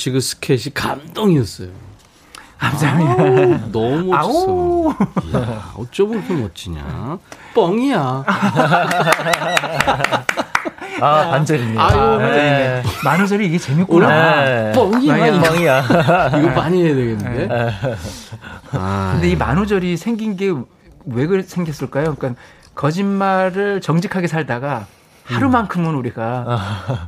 씨 그 스케치 감동이었어요. 감사합니다. 아우, 너무 멋졌어. 이야, 어쩌면 그렇게 멋지냐? 뻥이야. *laughs* 아, 반전이네요. 아유, 네. 만우절이 이게 재밌구나. 네. 뻥이야, 뻥이야. 뻥이야. *laughs* 이거 많이 해야 되겠는데. 네. 아. 근데 이 만우절이 생긴 게 왜 생겼을까요? 그러니까 거짓말을 정직하게 살다가 하루만큼은 우리가 아.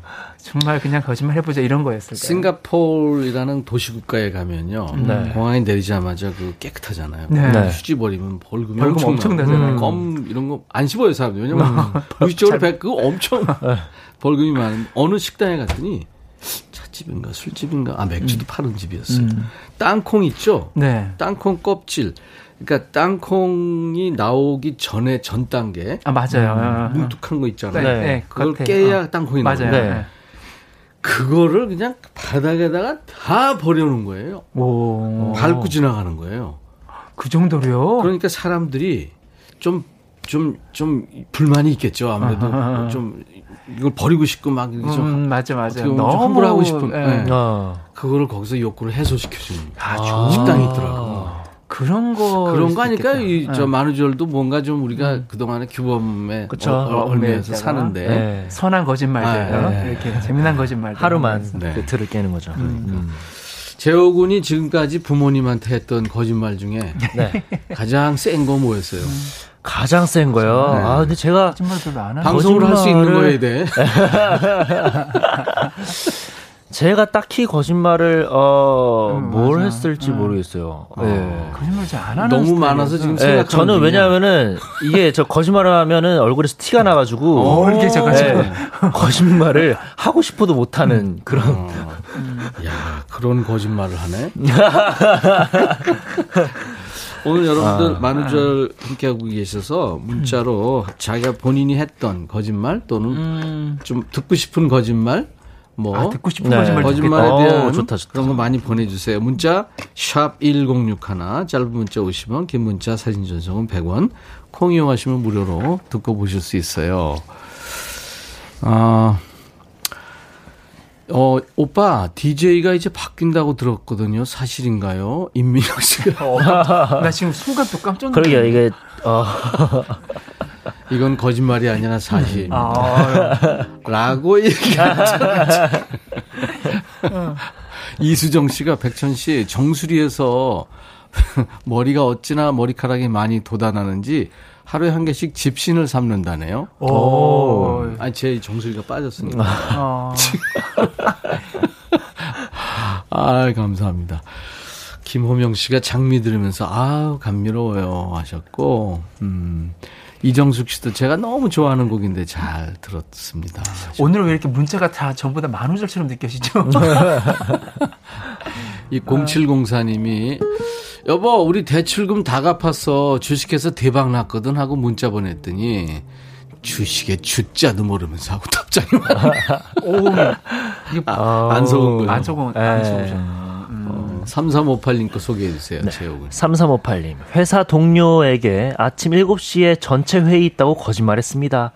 정말 그냥 거짓말 해보자 이런 거였을까요? 싱가포르라는 도시국가에 가면요. 네. 공항에 내리자마자 그 깨끗하잖아요. 네. 네. 휴지 버리면 벌금이 벌금 엄청 나잖아요. 껌 이런 거 안 씹어요 사람들. 왜냐면 무의식적으로 배 그거 엄청 네. 벌금이 많은 어느 식당에 갔더니 찻집인가 술집인가 아 맥주도 음. 파는 집이었어요. 음. 땅콩 있죠? 네. 땅콩 껍질. 그러니까 땅콩이 나오기 전에 전 단계. 아 맞아요. 음, 뭉툭한 거 있잖아요. 네, 네. 그걸 깨야 어. 땅콩이 나와요. 맞아요. 네. 그거를 그냥 바닥에다가 다 버려놓은 거예요. 오. 밟고 지나가는 거예요. 그 정도로요? 그러니까 사람들이 좀, 좀, 좀 불만이 있겠죠. 아무래도 아하. *laughs* 좀 이걸 버리고 싶고 막 이렇게 좀. 음, 맞아, 맞아. 너무 하고 싶은. 네. 네. 그거를 거기서 욕구를 해소시켜주는 아, 식당이 있더라고. 그런 거 그런 거 아니까 이저 네. 만우절도 뭔가 좀 우리가 음. 그동안에 규범에 그쵸. 어, 얼매에서 사는데 네. 선한 거짓말들 아, 네. 이렇게 재미난 거짓말 하루만 네. 그 틀을 깨는 거죠. 음. 음. 재호 군이 지금까지 부모님한테 했던 거짓말 중에 네. 가장 센 거 뭐였어요? 음. 가장 센 거요. 네. 아 근데 제가 방송을 할 수 있는 거에 대해 *laughs* *laughs* 제가 딱히 거짓말을 어뭘 음, 했을지 음. 모르겠어요. 어. 네. 거짓말 잘 안 하는 너무 많아서 지금 네, 생각. 저는 왜냐하면은 이게 저 거짓말을 하면은 얼굴에서 티가 나가지고 어, 이렇게 저 네, *laughs* 거짓말을 하고 싶어도 못하는 음. 그런. 어. 야 그런 거짓말을 하네. *laughs* 오늘 여러분들 아. 만우절 함께하고 계셔서 문자로 자기가 본인이 했던 거짓말 또는 음. 좀 듣고 싶은 거짓말 뭐 아, 듣고 싶은 네. 거짓말 거짓말에 대한 오, 좋다, 좋다. 그런 거 많이 보내주세요. 문자 샵 #1061 짧은 문자 50원, 긴 문자 사진 전송은 100원. 콩 이용하시면 무료로 듣고 보실 수 있어요. 아. 어, 오빠, DJ가 이제 바뀐다고 들었거든요. 사실인가요? 임민혁 씨가. *laughs* 어, 나 지금 순간 또 깜짝 놀랐네. 그러게, 이게, 어. *laughs* 이건 거짓말이 아니라 사실입니다. 아, 라고 얘기하죠. 이수정 씨가 백천 씨 정수리에서 *laughs* 머리가 어찌나 머리카락이 많이 돋아나는지 하루에 한 개씩 집신을 삼는다네요. 오. 아니, 제 정수리가 빠졌으니까. 아, *laughs* 아 감사합니다. 김호명 씨가 장미 들으면서, 아 감미로워요 하셨고, 음. 이정숙 씨도 제가 너무 좋아하는 곡인데 잘 들었습니다. 오늘 왜 이렇게 문자가 다 전부 다 만우절처럼 느껴지죠? *laughs* 이 0704님이 여보 우리 대출금 다 갚았어 주식해서 대박 났거든 하고 문자 보냈더니 주식에 주자도 모르면서 하고 *laughs* 답장이 많아. 오, 이게 아, 안 속은 거안 속은 안 속으셨 네. 3358님 거 소개해 주세요. 네. 제목을. 3358님. 회사 동료에게 아침 7시에 전체 회의 있다고 거짓말했습니다.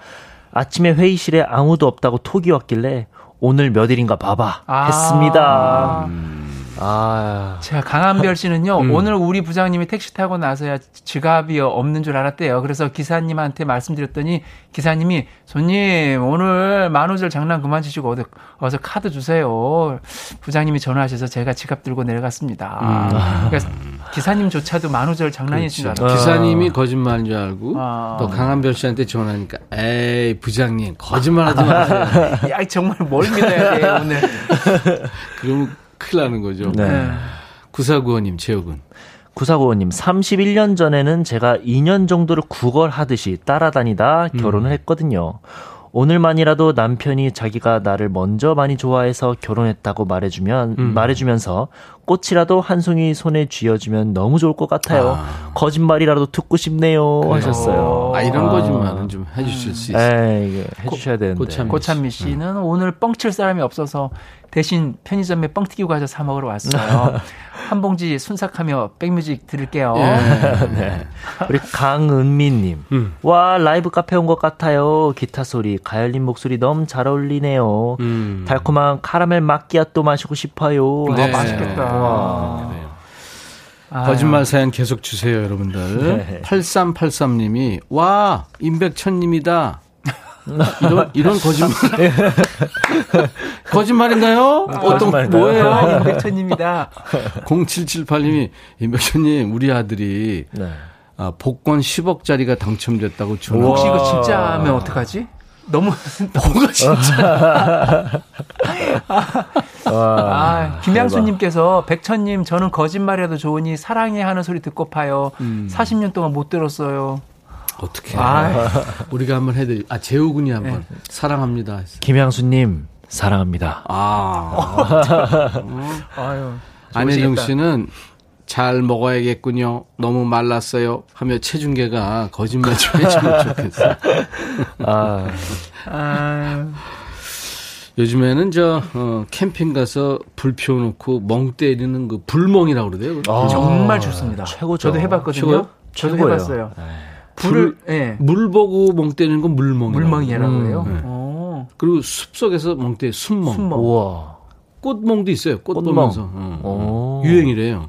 아침에 회의실에 아무도 없다고 톡이 왔길래 오늘 몇 일인가 봐봐 아~ 했습니다. 음. 아. 제가 강한별 씨는요, 음. 오늘 우리 부장님이 택시 타고 나서야 지갑이 없는 줄 알았대요. 그래서 기사님한테 말씀드렸더니 기사님이 손님, 오늘 만우절 장난 그만 치시고 어디, 어서 카드 주세요. 부장님이 전화하셔서 제가 지갑 들고 내려갔습니다. 음. 그러니까 기사님조차도 만우절 장난이신 줄 알았어요. 기사님이 거짓말인 줄 알고 아. 또 강한별 씨한테 전화하니까 에이, 부장님, 거짓말 하지 마세요. *laughs* 야, 정말 뭘 믿어야 돼, 오늘. *laughs* 그럼 큰일 나는 거죠. 네. 구사구호님, 제옥은. 구사구호님, 31년 전에는 제가 2년 정도를 구걸하듯이 따라다니다 결혼을 음. 했거든요. 오늘만이라도 남편이 자기가 나를 먼저 많이 좋아해서 결혼했다고 말해주면 음. 말해주면서 꽃이라도 한 송이 손에 쥐어주면 너무 좋을 것 같아요. 아. 거짓말이라도 듣고 싶네요 그래요. 하셨어요. 아 이런 아. 거짓말은 좀 해주실 수 있어요. 네, 해주셔야 되는데. 고찬미, 고찬미 씨는 음. 오늘 뻥칠 사람이 없어서 대신 편의점에 뻥튀기 과자 사 먹으러 왔어요. *laughs* 한 봉지 순삭하며 백뮤직 들을게요. 예. *laughs* 네. 우리 강은미님. 음. 와, 라이브 카페 온 것 같아요. 기타 소리, 가열린 목소리 너무 잘 어울리네요. 음. 달콤한 카라멜 마끼아또 마시고 싶어요. 네. 아, 맛있겠다. 와. 아. 거짓말 사연 계속 주세요, 여러분들. 네. 8383님이, 와, 임백천님이다. 이런, 이런 거짓말. *laughs* 거짓말인가요? 아, 어떤, 거짓말인가요? 뭐예요? 아, 임백천입니다. 0778님이, 임백천님, 우리 아들이, 네. 아, 복권 10억짜리가 당첨됐다고 전화. 혹시 이거 진짜 하면 어떡하지? 너무 *laughs* 너무 진짜. *laughs* 아, 김양수님께서 백천님 저는 거짓말해도 좋으니 사랑해 하는 소리 듣고 파요. 음. 40년 동안 못 들었어요. 어떻게? 아, 우리가 한번 해드리. 아 재호군이 한번 네. 사랑합니다. 김양수님 사랑합니다. 아, *laughs* 아유. 안혜정 씨는 잘 먹어야겠군요. 너무 말랐어요. 하며 체중계가 거짓말 좀 해주면 좋겠어. 아. 아. 요즘에는 저 어, 캠핑 가서 불 피워놓고 멍 때리는 그 불멍이라고 그러대요. 아, 정말 좋습니다. 최고죠. 저도 해봤거든요. 최고요? 저도 최고예요. 해봤어요. 네. 불을 예. 물 보고 멍 때리는 건 물멍. 물멍이라고 해요. 음, 네. 그리고 숲 속에서 멍 때 순멍. 순멍. 우와. 꽃멍도 있어요. 꽃 꽃멍. 보면서 어. 유행이래요.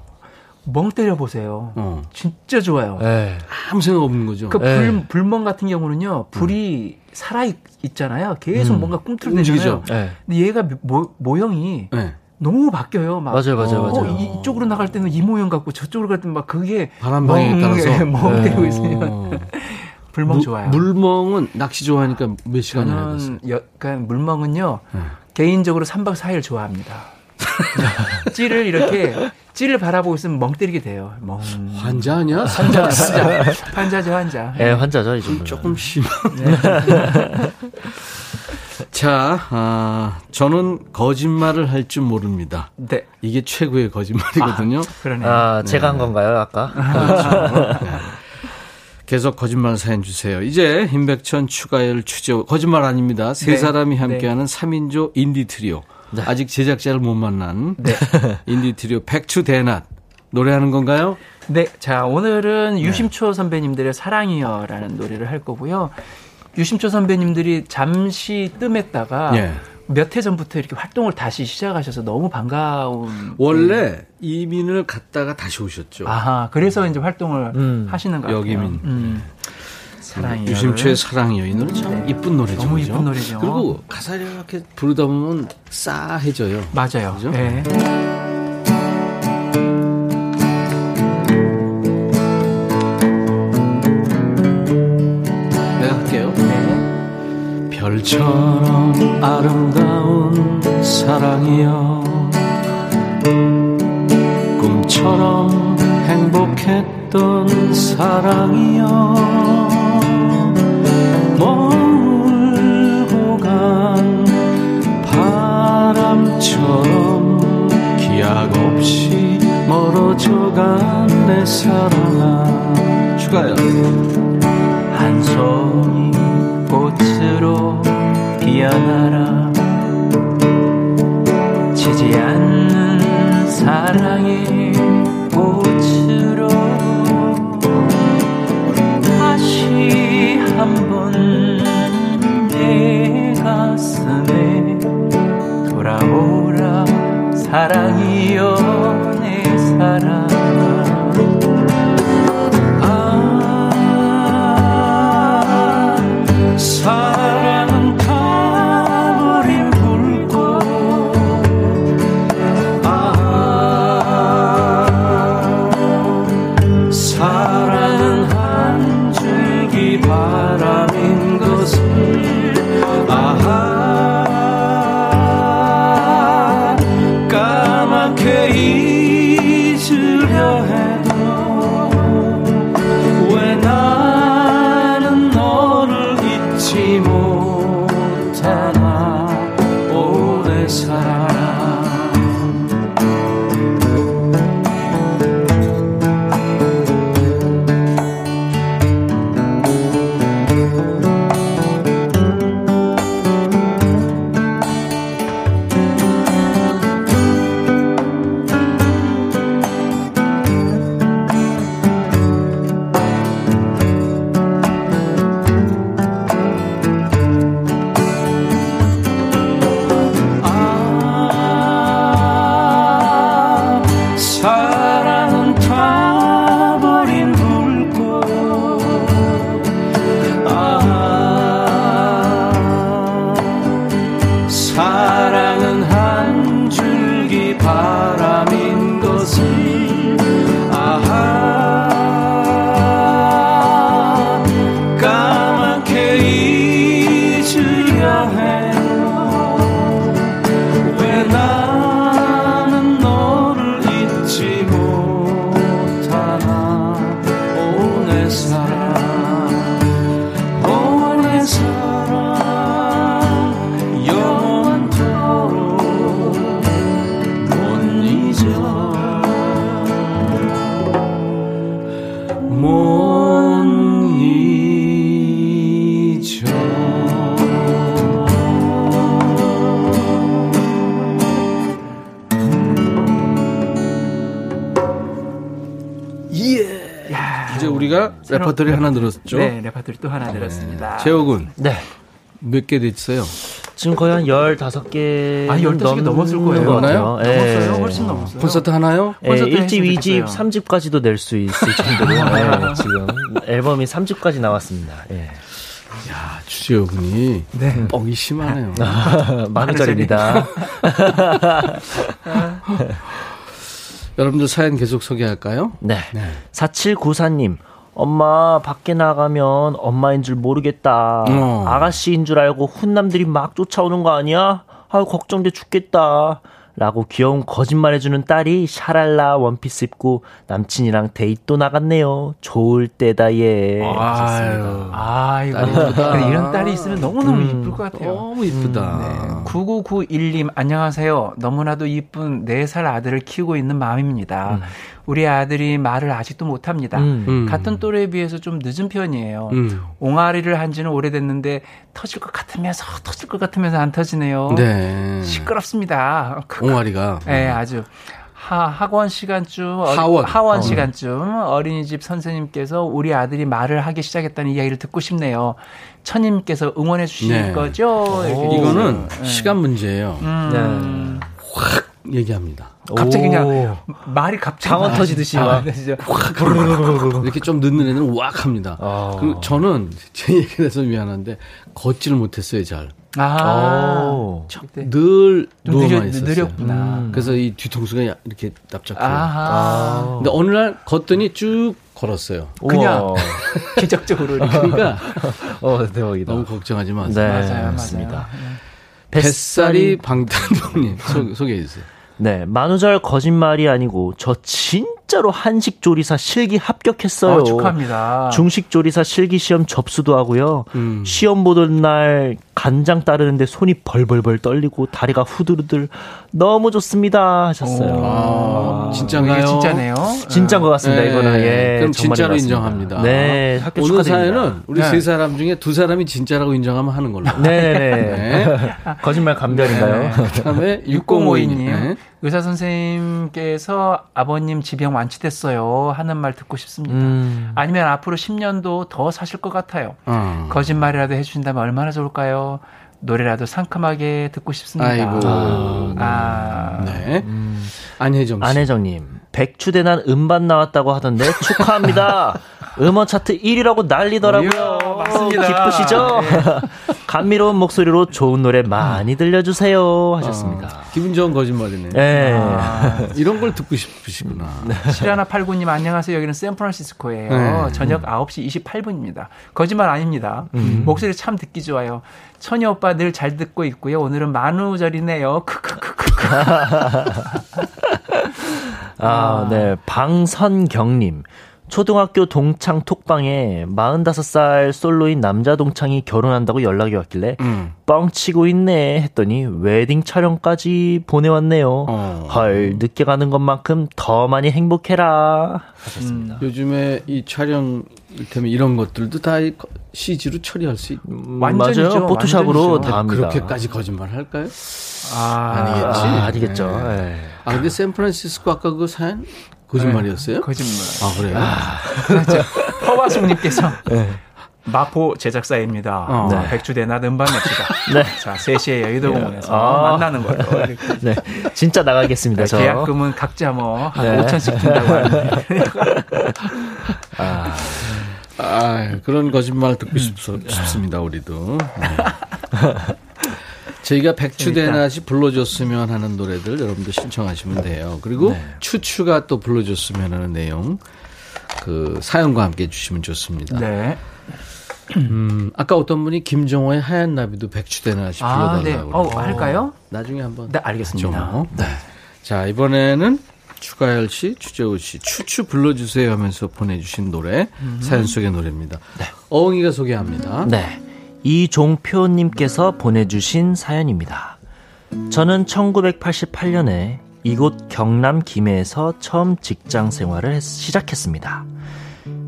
멍 때려 보세요. 어. 진짜 좋아요. 에이. 네. 아무 생각 없는 거죠. 그 불, 불멍 같은 경우는요, 불이 음. 살아 있 잖아요. 계속 음. 뭔가 꿈틀대잖아요. 네. 근데 얘가 모, 모형이 네. 너무 바뀌어요. 막 맞아요, 맞아요, 어, 맞아요. 이, 쪽으로 나갈 때는 이 모형 같고 저쪽으로 갈 때는 막 그게 바람 방향에 따라서 멍 때리고 네. 있으면 *laughs* 불멍 무, 좋아요. 물멍은 낚시 좋아하니까 몇 시간 저는 약간 물멍은요 네. 개인적으로 3박 4일 좋아합니다. *laughs* 찌를 이렇게 찌를 바라보고 있으면 멍 때리게 돼요. 멍. 환자 아니야? 환자, 환자. 환자죠, 환자. 예, 네, 환자죠, 이 정도. 조금 심한. 네. *laughs* 자, 아, 저는 거짓말을 할 줄 모릅니다. 네. 이게 최고의 거짓말이거든요. 아, 그러네. 아, 제가 네. 한 건가요, 아까? 그렇죠. 네. 계속 거짓말 사연 주세요. 이제 임백천 추가열 취재 거짓말 아닙니다. 세 네. 사람이 함께하는 네. 3인조 인디 트리오. 네. 아직 제작자를 못 만난 네. *laughs* 인디 트리오 백추 대낮 노래하는 건가요? 네. 자, 오늘은 네. 유심초 선배님들의 사랑이여라는 노래를 할 거고요. 유심초 선배님들이 잠시 뜸했다가 네. 몇해 전부터 이렇게 활동을 다시 시작하셔서 너무 반가운. 원래 네. 이민을 갔다가 다시 오셨죠. 아하, 그래서 이제 활동을 음, 하시는 것 같아요. 여기민. 음. 사랑이요. 유심초의. 이 노래 참 네. 이쁜 노래죠. 너무 이쁜 노래죠. 그리고 가사를 이렇게 부르다 보면 싸해져요. 맞아요. 그죠? 네. 별처럼 아름다운 사랑이여 꿈처럼 행복했던 사랑이여 바람처럼 기약 없이 멀어져간 내 사랑아. 추가요. 한 송이 꽃으로 피어나라. 지지 않는 사랑의 꽃으로. 다시 한번 내 가슴 사랑이여 내 사랑 레퍼토리 하나 늘었죠? 네, 레퍼토리 또 하나 늘었습니다. 네. 재호군. 네. 몇 개 됐어요? 지금 거의 한 15개. 아, 15개 넘었을 거예요. 넘었나요? 네. 넘었어요. 훨씬 넘었어요. 콘서트 하나요? 네, 1집, 2집, 3집까지도 낼 수 있을 정도로 네, 지금 앨범이 3집까지 나왔습니다. 예. 야, 추재호 군이 네. 뻥이 심하네요. *laughs* 만우절입니다. *laughs* 여러분들 사연 계속 소개할까요? 네. 네. 4794님. 엄마 밖에 나가면 엄마인 줄 모르겠다. 어. 아가씨인 줄 알고 훈남들이 막 쫓아오는 거 아니야? 아유 걱정돼 죽겠다. 라고 귀여운 거짓말 해주는 딸이 샤랄라 원피스 입고 남친이랑 데이트 나갔네요. 좋을 때다 예. 아유, 아이고 이런 딸이 있으면 너무너무 음, 이쁠 것 같아요. 너무 이쁘다. 네. 9991님 안녕하세요. 너무나도 이쁜 4살 아들을 키우고 있는 마음입니다. 음. 우리 아들이 말을 아직도 못합니다. 음. 음. 같은 또래에 비해서 좀 늦은 편이에요. 음. 옹알이를 한지는 오래됐는데 터질 것 같으면서 터질 것 같으면서 안 터지네요. 네. 시끄럽습니다. 옹알이가. 네, 아주. 하, 학원 시간쯤 하원, 하원 시간쯤 어린이집 선생님께서 우리 아들이 말을 하기 시작했다는 이야기를 듣고 싶네요. 처님께서 응원해 주실 네. 거죠? 이거는 네. 시간 문제예요. 음. 네. 확 얘기합니다. 갑자기 그냥 말이 갑자기 강원 터지듯이 아, 이렇게 좀 늦는 애는 왁 합니다. 아. 그리고 저는 제 얘기를 해서 미안한데 걷지를 못했어요 잘. 아, 늘 누워만 있었어요. 느렸구나. 음. 그래서 이 뒤통수가 이렇게 납작해요. 아. 근데 어느 날 걷더니 쭉 걸었어요. 그냥 *laughs* 기적적으로. 그러니까 *laughs* 어 대박이다. 너무 걱정하지 마세요. 네, 맞아요, 맞습니다. 뱃살이 방탄동님 소개해 주세요. 네, 만우절 거짓말이 아니고 저 진 짜로 한식 조리사 실기 합격했어요. 어, 축하합니다. 중식 조리사 실기 시험 접수도 하고요. 음. 시험 보던 날 간장 따르는데 손이 벌벌벌 떨리고 다리가 후들후들 너무 좋습니다 하셨어요. 아, 진짜인가요? 진짜네요. 진짜인 것 같습니다. 네. 이거는 예, 그럼 진짜로 인정합니다. 네, 학교 오늘 사연은 우리 네. 세 사람 중에 두 사람이 진짜라고 인정하면 하는 걸로. 네, 네. *laughs* 거짓말 감별인가요? 네. 그다음에 6052님 의사 선생님께서 아버님 지병 완치됐어요 하는 말 듣고 싶습니다. 음. 아니면 앞으로 10년도 더 사실 것 같아요. 어. 거짓말이라도 해주신다면 얼마나 좋을까요? 노래라도 상큼하게 듣고 싶습니다. 아이고. 아, 아. 네. 음. 안혜정 씨. 안혜정님. 백추대난 음반 나왔다고 하던데 축하합니다. *laughs* 음원 차트 1위라고 난리더라고요. 맞습니다. 기쁘시죠? 네. *laughs* 감미로운 목소리로 좋은 노래 많이 들려주세요. 하셨습니다. 어, 기분 좋은 거짓말이네. 네. 아, 이런 걸 듣고 싶으시구나. 네. 시라나 89님 안녕하세요. 여기는 샌프란시스코예요. 네. 저녁 9시 28분입니다. 거짓말 아닙니다. 음. 목소리 참 듣기 좋아요. 천희 오빠 늘 잘 듣고 있고요. 오늘은 만우절이네요. 크크크크. *laughs* 아, 네. 방선경님. 초등학교 동창 톡방에 45살 솔로인 남자 동창이 결혼한다고 연락이 왔길래 음. 뻥치고 있네 했더니 웨딩 촬영까지 보내왔네요. 어. 헐 늦게 가는 것만큼 더 많이 행복해라 하셨습니다. 음. 요즘에 이 촬영 이를테면 이런 것들도 다 CG로 처리할 수 있... 음, 맞아요. 포토샵으로 다 합니다. 그렇게까지 거짓말 할까요? 아, 아니겠지. 아, 아니겠죠. 네. 네. 아 근데 샌프란시스코 아까 그 사연 거짓말이었어요? 네, 거짓말. 아, 그래요? 아, 그렇죠. *laughs* 허화숙님께서. 네. 마포 제작사입니다. 어. 네. 백주대낮 음반 냅시다. *laughs* 네. 자, 3시에 여의도공원에서 아. 만나는 거예요. 네. 진짜 나가겠습니다, 네, 저. 계약금은 각자 뭐, 한 네. 5천씩 준다고 하는데. *laughs* 아. 아, 그런 거짓말 듣고 싶, 싶습니다, 우리도. 네. 저희가 백추대낮이 불러줬으면 하는 노래들 여러분들 신청하시면 돼요. 그리고 네. 추추가 또 불러줬으면 하는 내용 그 사연과 함께 주시면 좋습니다. 네. 음, 아까 어떤 분이 김정호의 하얀 나비도 백추대낮이 아, 불러달라고. 네. 어, 할까요? 나중에 한번. 네, 알겠습니다. 네. 자, 이번에는 추가열 씨, 추재우 씨, 추추 불러주세요 하면서 보내주신 노래, 음. 사연 속의 노래입니다. 네. 어흥이가 소개합니다. 네. 이종표님께서 보내주신 사연입니다. 저는 1988년에 이곳 경남 김해에서 처음 직장 생활을 시작했습니다.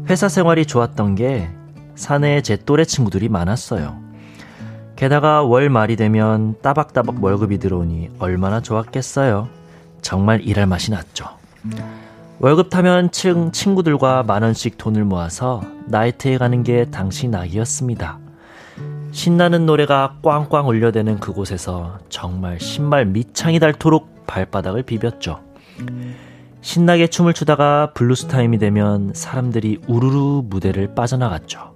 회사 생활이 좋았던 게 사내에 제 또래 친구들이 많았어요. 게다가 월 말이 되면 따박따박 월급이 들어오니 얼마나 좋았겠어요. 정말 일할 맛이 났죠. 월급 타면 친, 친구들과 만 원씩 돈을 모아서 나이트에 가는 게 당시 낙이었습니다. 신나는 노래가 꽝꽝 울려대는 그곳에서 정말 신발 밑창이 닳도록 발바닥을 비볐죠. 신나게 춤을 추다가 블루스 타임이 되면 사람들이 우르르 무대를 빠져나갔죠.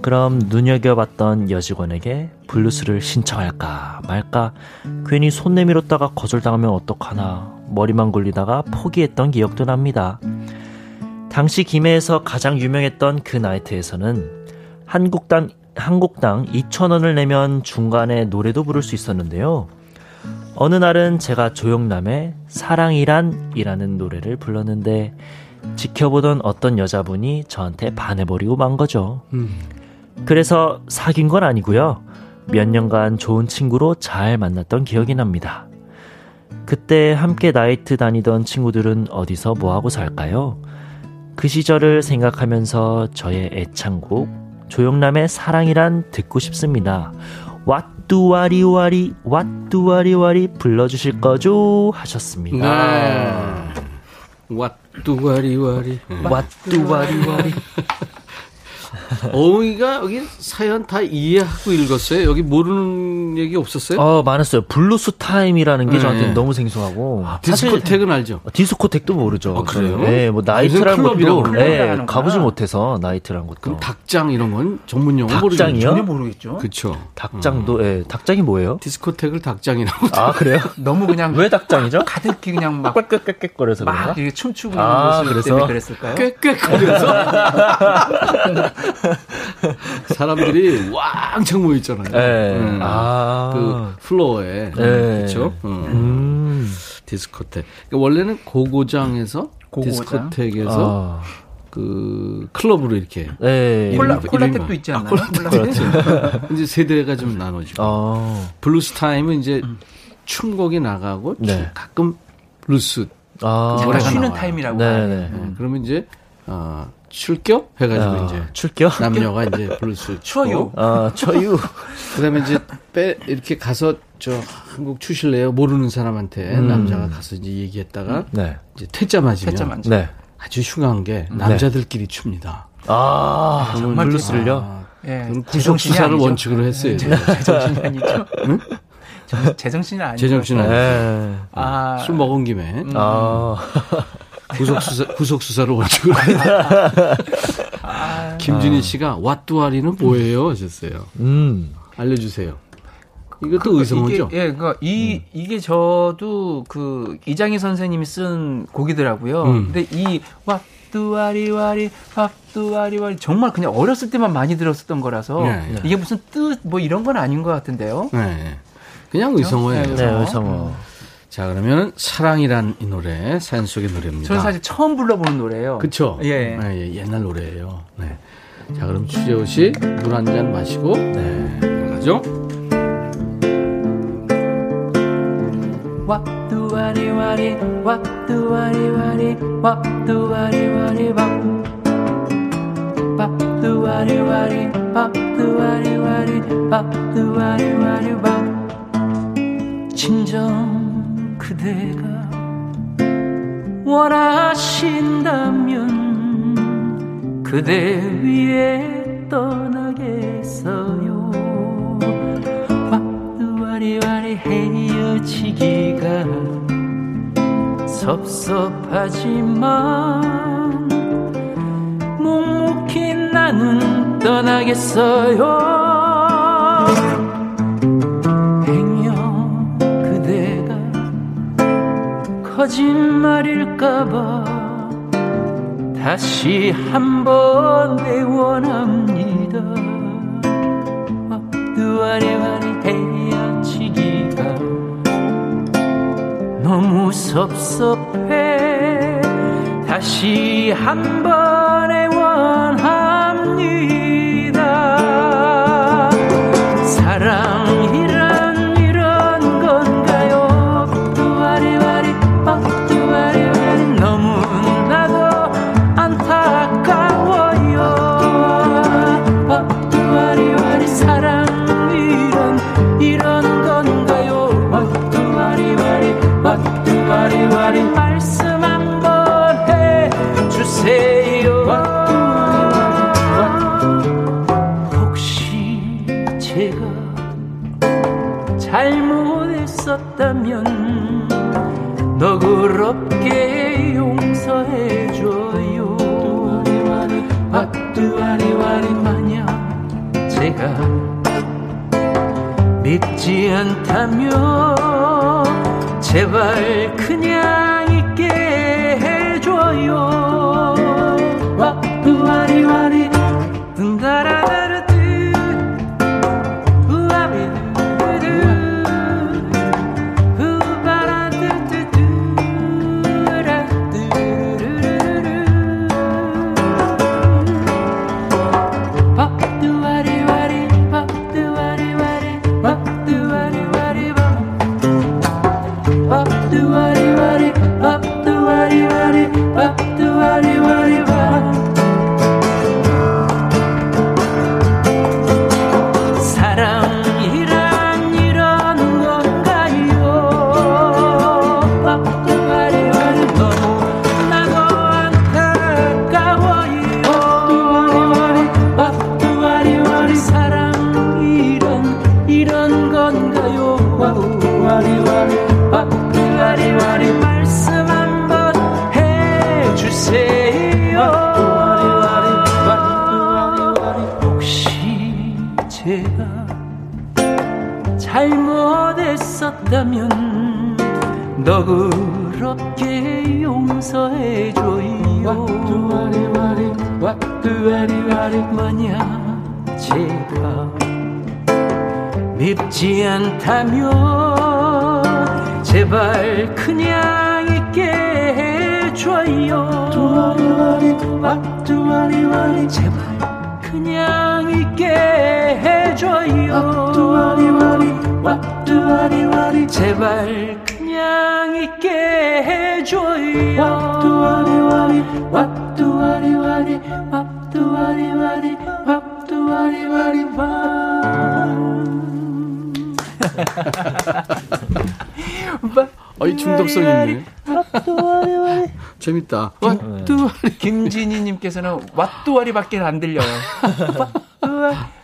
그럼 눈여겨봤던 여직원에게 블루스를 신청할까 말까 괜히 손 내밀었다가 거절당하면 어떡하나 머리만 굴리다가 포기했던 기억도 납니다. 당시 김해에서 가장 유명했던 그 나이트에서는 한국당 한국당 2,000원을 내면 중간에 노래도 부를 수 있었는데요. 어느 날은 제가 조영남의 사랑이란 이라는 노래를 불렀는데 지켜보던 어떤 여자분이 저한테 반해버리고 만 거죠. 음. 그래서 사귄 건 아니고요. 몇 년간 좋은 친구로 잘 만났던 기억이 납니다. 그때 함께 나이트 다니던 친구들은 어디서 뭐하고 살까요? 그 시절을 생각하면서 저의 애창곡 조영남의 사랑이란 듣고 싶습니다. 왓두와리와리 왓두와리와리 불러주실 거죠? 하셨습니다. 네. 왓두와리와리 왓두와리와리 *laughs* 어흥이가 여기 사연 다 이해하고 읽었어요. 여기 모르는 얘기 없었어요? 어, 많았어요. 블루스 타임이라는 게 네. 저한테 너무 생소하고. 아, 디스코텍은 알죠? 어, 디스코텍도 모르죠. 아, 그래요? 네, 뭐 나이트라는 것도 네, 가보지 못해서 나이트라는 것도. 그럼 닭장 이런 건 전문 용어 모르죠? 닭장이요? 전혀 모르겠죠. 그렇죠. 닭장도 어. 예, 닭장이 뭐예요? 디스코텍을 닭장이라고. 아, 그래요? *laughs* 너무 그냥 왜 닭장이죠? 가득히 그냥 막 꽥꽥꽥꽥거려서 막 춤추고 아, 그래서 그랬을까요? 꽥꽥거려서 *laughs* *laughs* 사람들이 왕창 모여 있잖아요. 네. 음. 아. 그 플로어에 네. 그렇죠. 음. 디스코텍. 그러니까 원래는 고고장에서 고고장? 디스코텍에서 아. 그 클럽으로 이렇게 네. 콜라 콜라텍도 있지 않나요? 아, 콜라텍 *laughs* 이제 세대가 좀 나눠지고 아. 블루스 타임은 이제 음. 춤곡이 나가고 네. 가끔 블루스 아. 노래가 쉬는 나와요. 타임이라고. 네, 네. 네. 그러면 이제 어, 출격 해가지고 아, 이제 출격 남녀가 이제 블루스 추유 아 추유 *laughs* 그다음에 이제 빼 이렇게 가서 저 한국 추실래요 모르는 사람한테 음. 남자가 가서 이제 얘기했다가 네. 이제 퇴짜 맞으면 퇴짜 맞 네. 아주 흉한 게 네. 남자들끼리 춥니다. 아 정말 블루스를요? 아, 예. 구속 수사를 원칙으로 했어요. 제, 제정신이 아니죠? 응? 제정신은 아니죠. 제정신은 아니죠. 아, 술 먹은 김에. 음. 아. 구속 수사 구속 수사를 원칙으로. *laughs* 아, 김준희 씨가 왓두아리는 뭐예요? 하셨어요. 음. 알려주세요. 이것도 그, 의성어죠? 예, 그니까 이 음. 이게 저도 그 이장희 선생님이 쓴 곡이더라고요. 음. 근데 이 왓두아리와리 왓두아리와리 정말 그냥 어렸을 때만 많이 들었었던 거라서 네, 네. 이게 무슨 뜻 뭐 이런 건 아닌 것 같은데요. 네. 그냥 의성어예요. 네, 의성어. 네, 의성어. 자, 그러면 사랑이란 이 노래 사연 속의 노래입니다. 저는 사실 처음 불러보는 노래예요. 그렇죠. 예. 네, 예, 옛날 노래예요. 네. 자, 그럼 추재호 씨 물 한 잔 마시고 네, 가죠. 와뚜와리와리 와뚜와리와리 와뚜와리와리 와뚜와리와리 와뚜와리와리 와뚜와리와리 와 진정 그대가 원하신다면 그대 위에 떠나겠어요. 와리와리 헤어지기가 섭섭하지만 묵묵히 나는 떠나겠어요 거짓말일까봐 다시 한번 애원합니다. 두아리와리 헤어지기가 너무 섭섭해. 다시 한번 믿지 않다면 제발 그 잘못했었다면 너그럽게 용서해줘요. 만약 제가 밉지 않다면 제발 그냥 있게 해줘요. 제발 그냥 있게 해줘요 와리와리 제발 그냥 있게 해줘요 왁두와리와리 왁두와리와리 왁두와리와리 왁두와리와리 어이 중독성 있네. 재밌다. 왓두와리. 김진희님께서는 왓두와리밖에 안 들려요. *laughs*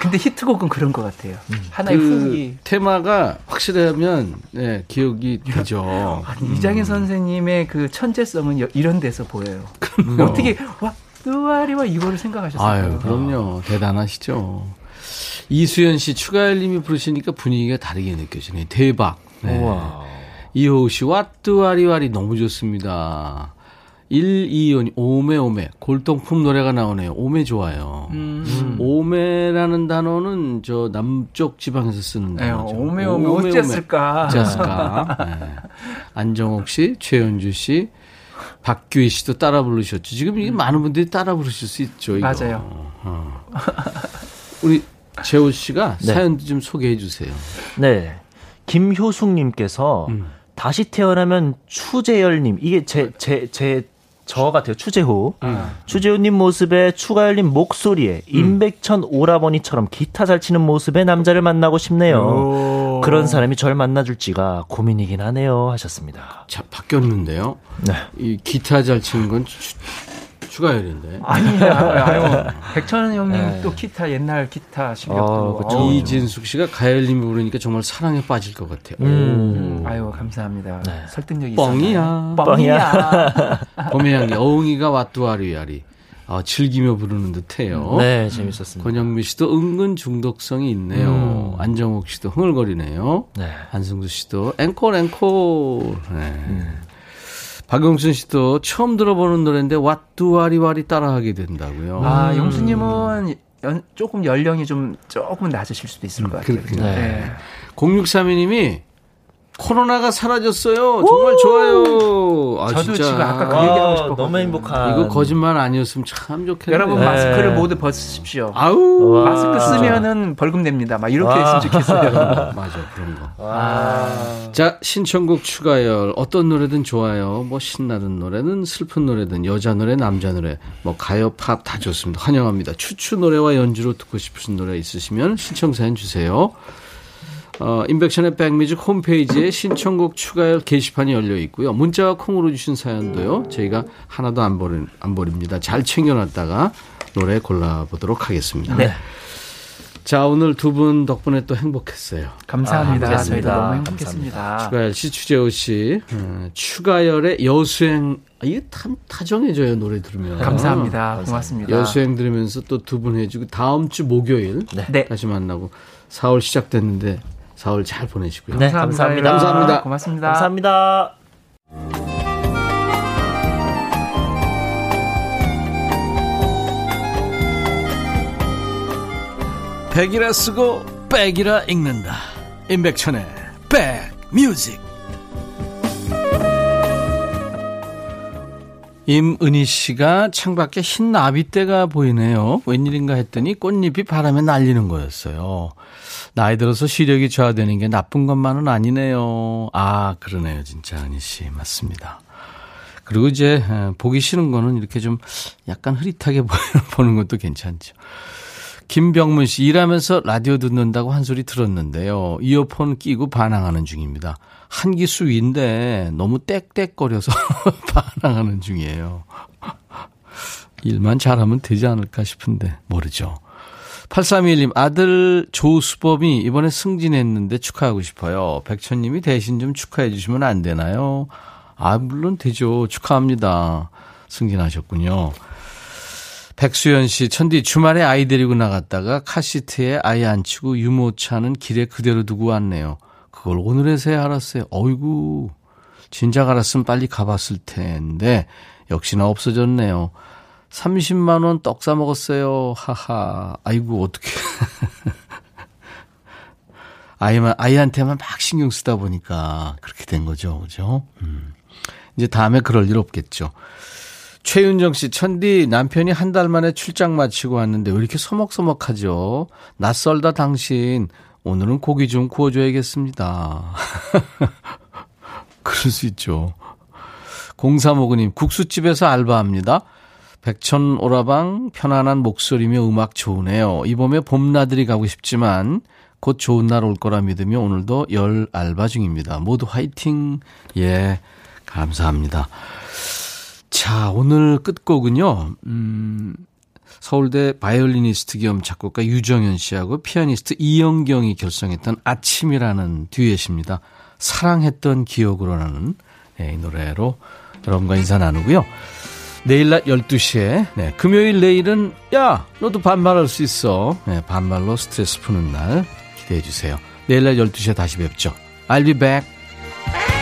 근데 히트곡은 그런 것 같아요. 음. 하나의 그 후기. 테마가 확실하면 네, 기억이 되죠. *laughs* 아니, 음. 이장희 선생님의 그 천재성은 이런 데서 보여요. 음. 어떻게 와 뚜아리와 이거를 생각하셨어요? 아유, 그럼요. 대단하시죠. 이수연 씨, 추가열님이 부르시니까 분위기가 다르게 느껴지네요. 대박. 네. 이호우 씨, 왓뚜아리와리 너무 좋습니다. 125님, 오메 오메. 골동품 노래가 나오네요. 오메 좋아요. 음. 음. 오메라는 단어는 저 남쪽 지방에서 쓰는 네, 단어죠. 오메 오메, 오메, 어쨌을까. 어쨌을까. *laughs* 네. 안정옥 씨, 최현주 씨, 박규희 씨도 따라 부르셨죠. 지금 이게 음. 많은 분들이 따라 부르실 수 있죠. 이거. 맞아요. 어. 우리 재호 씨가 네. 사연도 좀 소개해 주세요. 네. 김효숙님께서 음. 다시 태어나면 추재열님 이게 제 제 제 저 같아요. 추재호. 음. 추재호님 모습에 추가열님 목소리에 음. 임백천 오라버니처럼 기타 잘 치는 모습의 남자를 만나고 싶네요. 오. 그런 사람이 절 만나줄지가 고민이긴 하네요. 하셨습니다. 자, 바뀌었는데요. 네. 이 기타 잘 치는 건 추 가열인데. 아니에요. *laughs* 아유, 백천 형님 네. 또 기타 옛날 기타 실력도. 어, 그 이진숙 씨가 가열님이 부르니까 정말 사랑에 빠질 것 같아요. 음. 아유 감사합니다. 네. 설득력이 뻥이야. 뻥이야. *laughs* 봄의 향기 어흥이가 왓두아리아리. 아, 즐기며 부르는 듯해요. 네, 재밌었습니다. 권영미 씨도 은근 중독성이 있네요. 음. 안정욱 씨도 흥얼거리네요. 네. 한승수 씨도 앵콜 앵콜. 네. 음. 박영순 씨도 처음 들어보는 노래인데 왓두와리와리 따라하게 된다고요. 아, 음. 영수님은 연, 조금 연령이 좀 조금 낮으실 수도 있을 것 같아요. 음, 네. 네. 0632님이 코로나가 사라졌어요. 정말 좋아요. 아, 저도 진짜. 지금 아까 그 얘기하고 싶었거든요. 너무 행복한. 이거 거짓말 아니었으면 참 좋겠네요. 여러분 네. 마스크를 모두 벗으십시오. 아우. 와. 마스크 쓰면은 벌금 냅니다. 막 이렇게 와. 했으면 좋겠어요. *laughs* 맞아 그런 거. 와. 자 신청곡 추가열 어떤 노래든 좋아요. 뭐 신나는 노래는 슬픈 노래든 여자 노래 남자 노래 뭐 가요 팝 다 좋습니다. 환영합니다. 추추 노래와 연주로 듣고 싶으신 노래 있으시면 신청 사연 주세요. 어, 인백션의 백뮤직 홈페이지에 신청곡 추가열 게시판이 열려 있고요. 문자와 콩으로 주신 사연도요. 저희가 하나도 안, 버리, 안 버립니다. 잘 챙겨놨다가 노래 골라보도록 하겠습니다. 네. 자, 오늘 두 분 덕분에 또 행복했어요. 감사합니다. 아, 저희도 너무 행복했습니다. 추가열 씨, 추재호 씨, 음, 추가열의 여수행, 아, 이게 참 타정해져요, 노래 들으면. 감사합니다. 고맙습니다. 여수행 들으면서 또 두 분 해주고, 다음 주 목요일 네. 네. 다시 만나고, 4월 시작됐는데, 4월 잘 보내시고요. 네, 감사합니다. 감사합니다. 고맙습니다. 감사합니다. 백이라 쓰고 백이라 읽는다 임백천의 백뮤직 임은희 씨가 창밖에 흰 나비떼가 보이네요. 웬일인가 했더니 꽃잎이 바람에 날리는 거였어요. 나이 들어서 시력이 저하되는 게 나쁜 것만은 아니네요. 아 그러네요 진짜 은희 씨. 맞습니다. 그리고 이제 보기 싫은 거는 이렇게 좀 약간 흐릿하게 *laughs* 보는 것도 괜찮죠. 김병문 씨 일하면서 라디오 듣는다고 한 소리 들었는데요. 이어폰 끼고 반항하는 중입니다. 한기 수위인데 너무 땡땡거려서 *laughs* 반항하는 중이에요. 일만 잘하면 되지 않을까 싶은데 모르죠. 8321님 아들 조수범이 이번에 승진했는데 축하하고 싶어요. 백천님이 대신 좀 축하해 주시면 안 되나요? 아 물론 되죠. 축하합니다. 승진하셨군요. 백수연 씨, 천디 주말에 아이 데리고 나갔다가 카시트에 아이 앉히고 유모차는 길에 그대로 두고 왔네요. 그걸 오늘에서야 알았어요. 어이구, 진작 알았으면 빨리 가봤을 텐데 역시나 없어졌네요. 30만 원 떡 사 먹었어요. 하하. 아이고 어떻게 *laughs* 아이만 아이한테만 막 신경 쓰다 보니까 그렇게 된 거죠. 그죠? 음. 이제 다음에 그럴 일 없겠죠. 최윤정 씨, 천디 남편이 한 달 만에 출장 마치고 왔는데 왜 이렇게 서먹서먹하죠? 낯설다 당신. 오늘은 고기 좀 구워줘야겠습니다. *laughs* 그럴 수 있죠. 0359님, 국수집에서 알바합니다. 백천 오라방 편안한 목소리며 음악 좋으네요. 이 봄에 봄나들이 가고 싶지만 곧 좋은 날 올 거라 믿으며 오늘도 열 알바 중입니다. 모두 화이팅. 예, 감사합니다. 자, 오늘 끝곡은요, 음, 서울대 바이올리니스트 겸 작곡가 유정현 씨하고 피아니스트 이영경이 결성했던 아침이라는 듀엣입니다. 사랑했던 기억으로라는 네, 이 노래로 여러분과 인사 나누고요. 내일 낮 12시에, 네, 금요일 내일은, 야, 너도 반말할 수 있어. 네, 반말로 스트레스 푸는 날 기대해 주세요. 내일 낮 12시에 다시 뵙죠. I'll be back.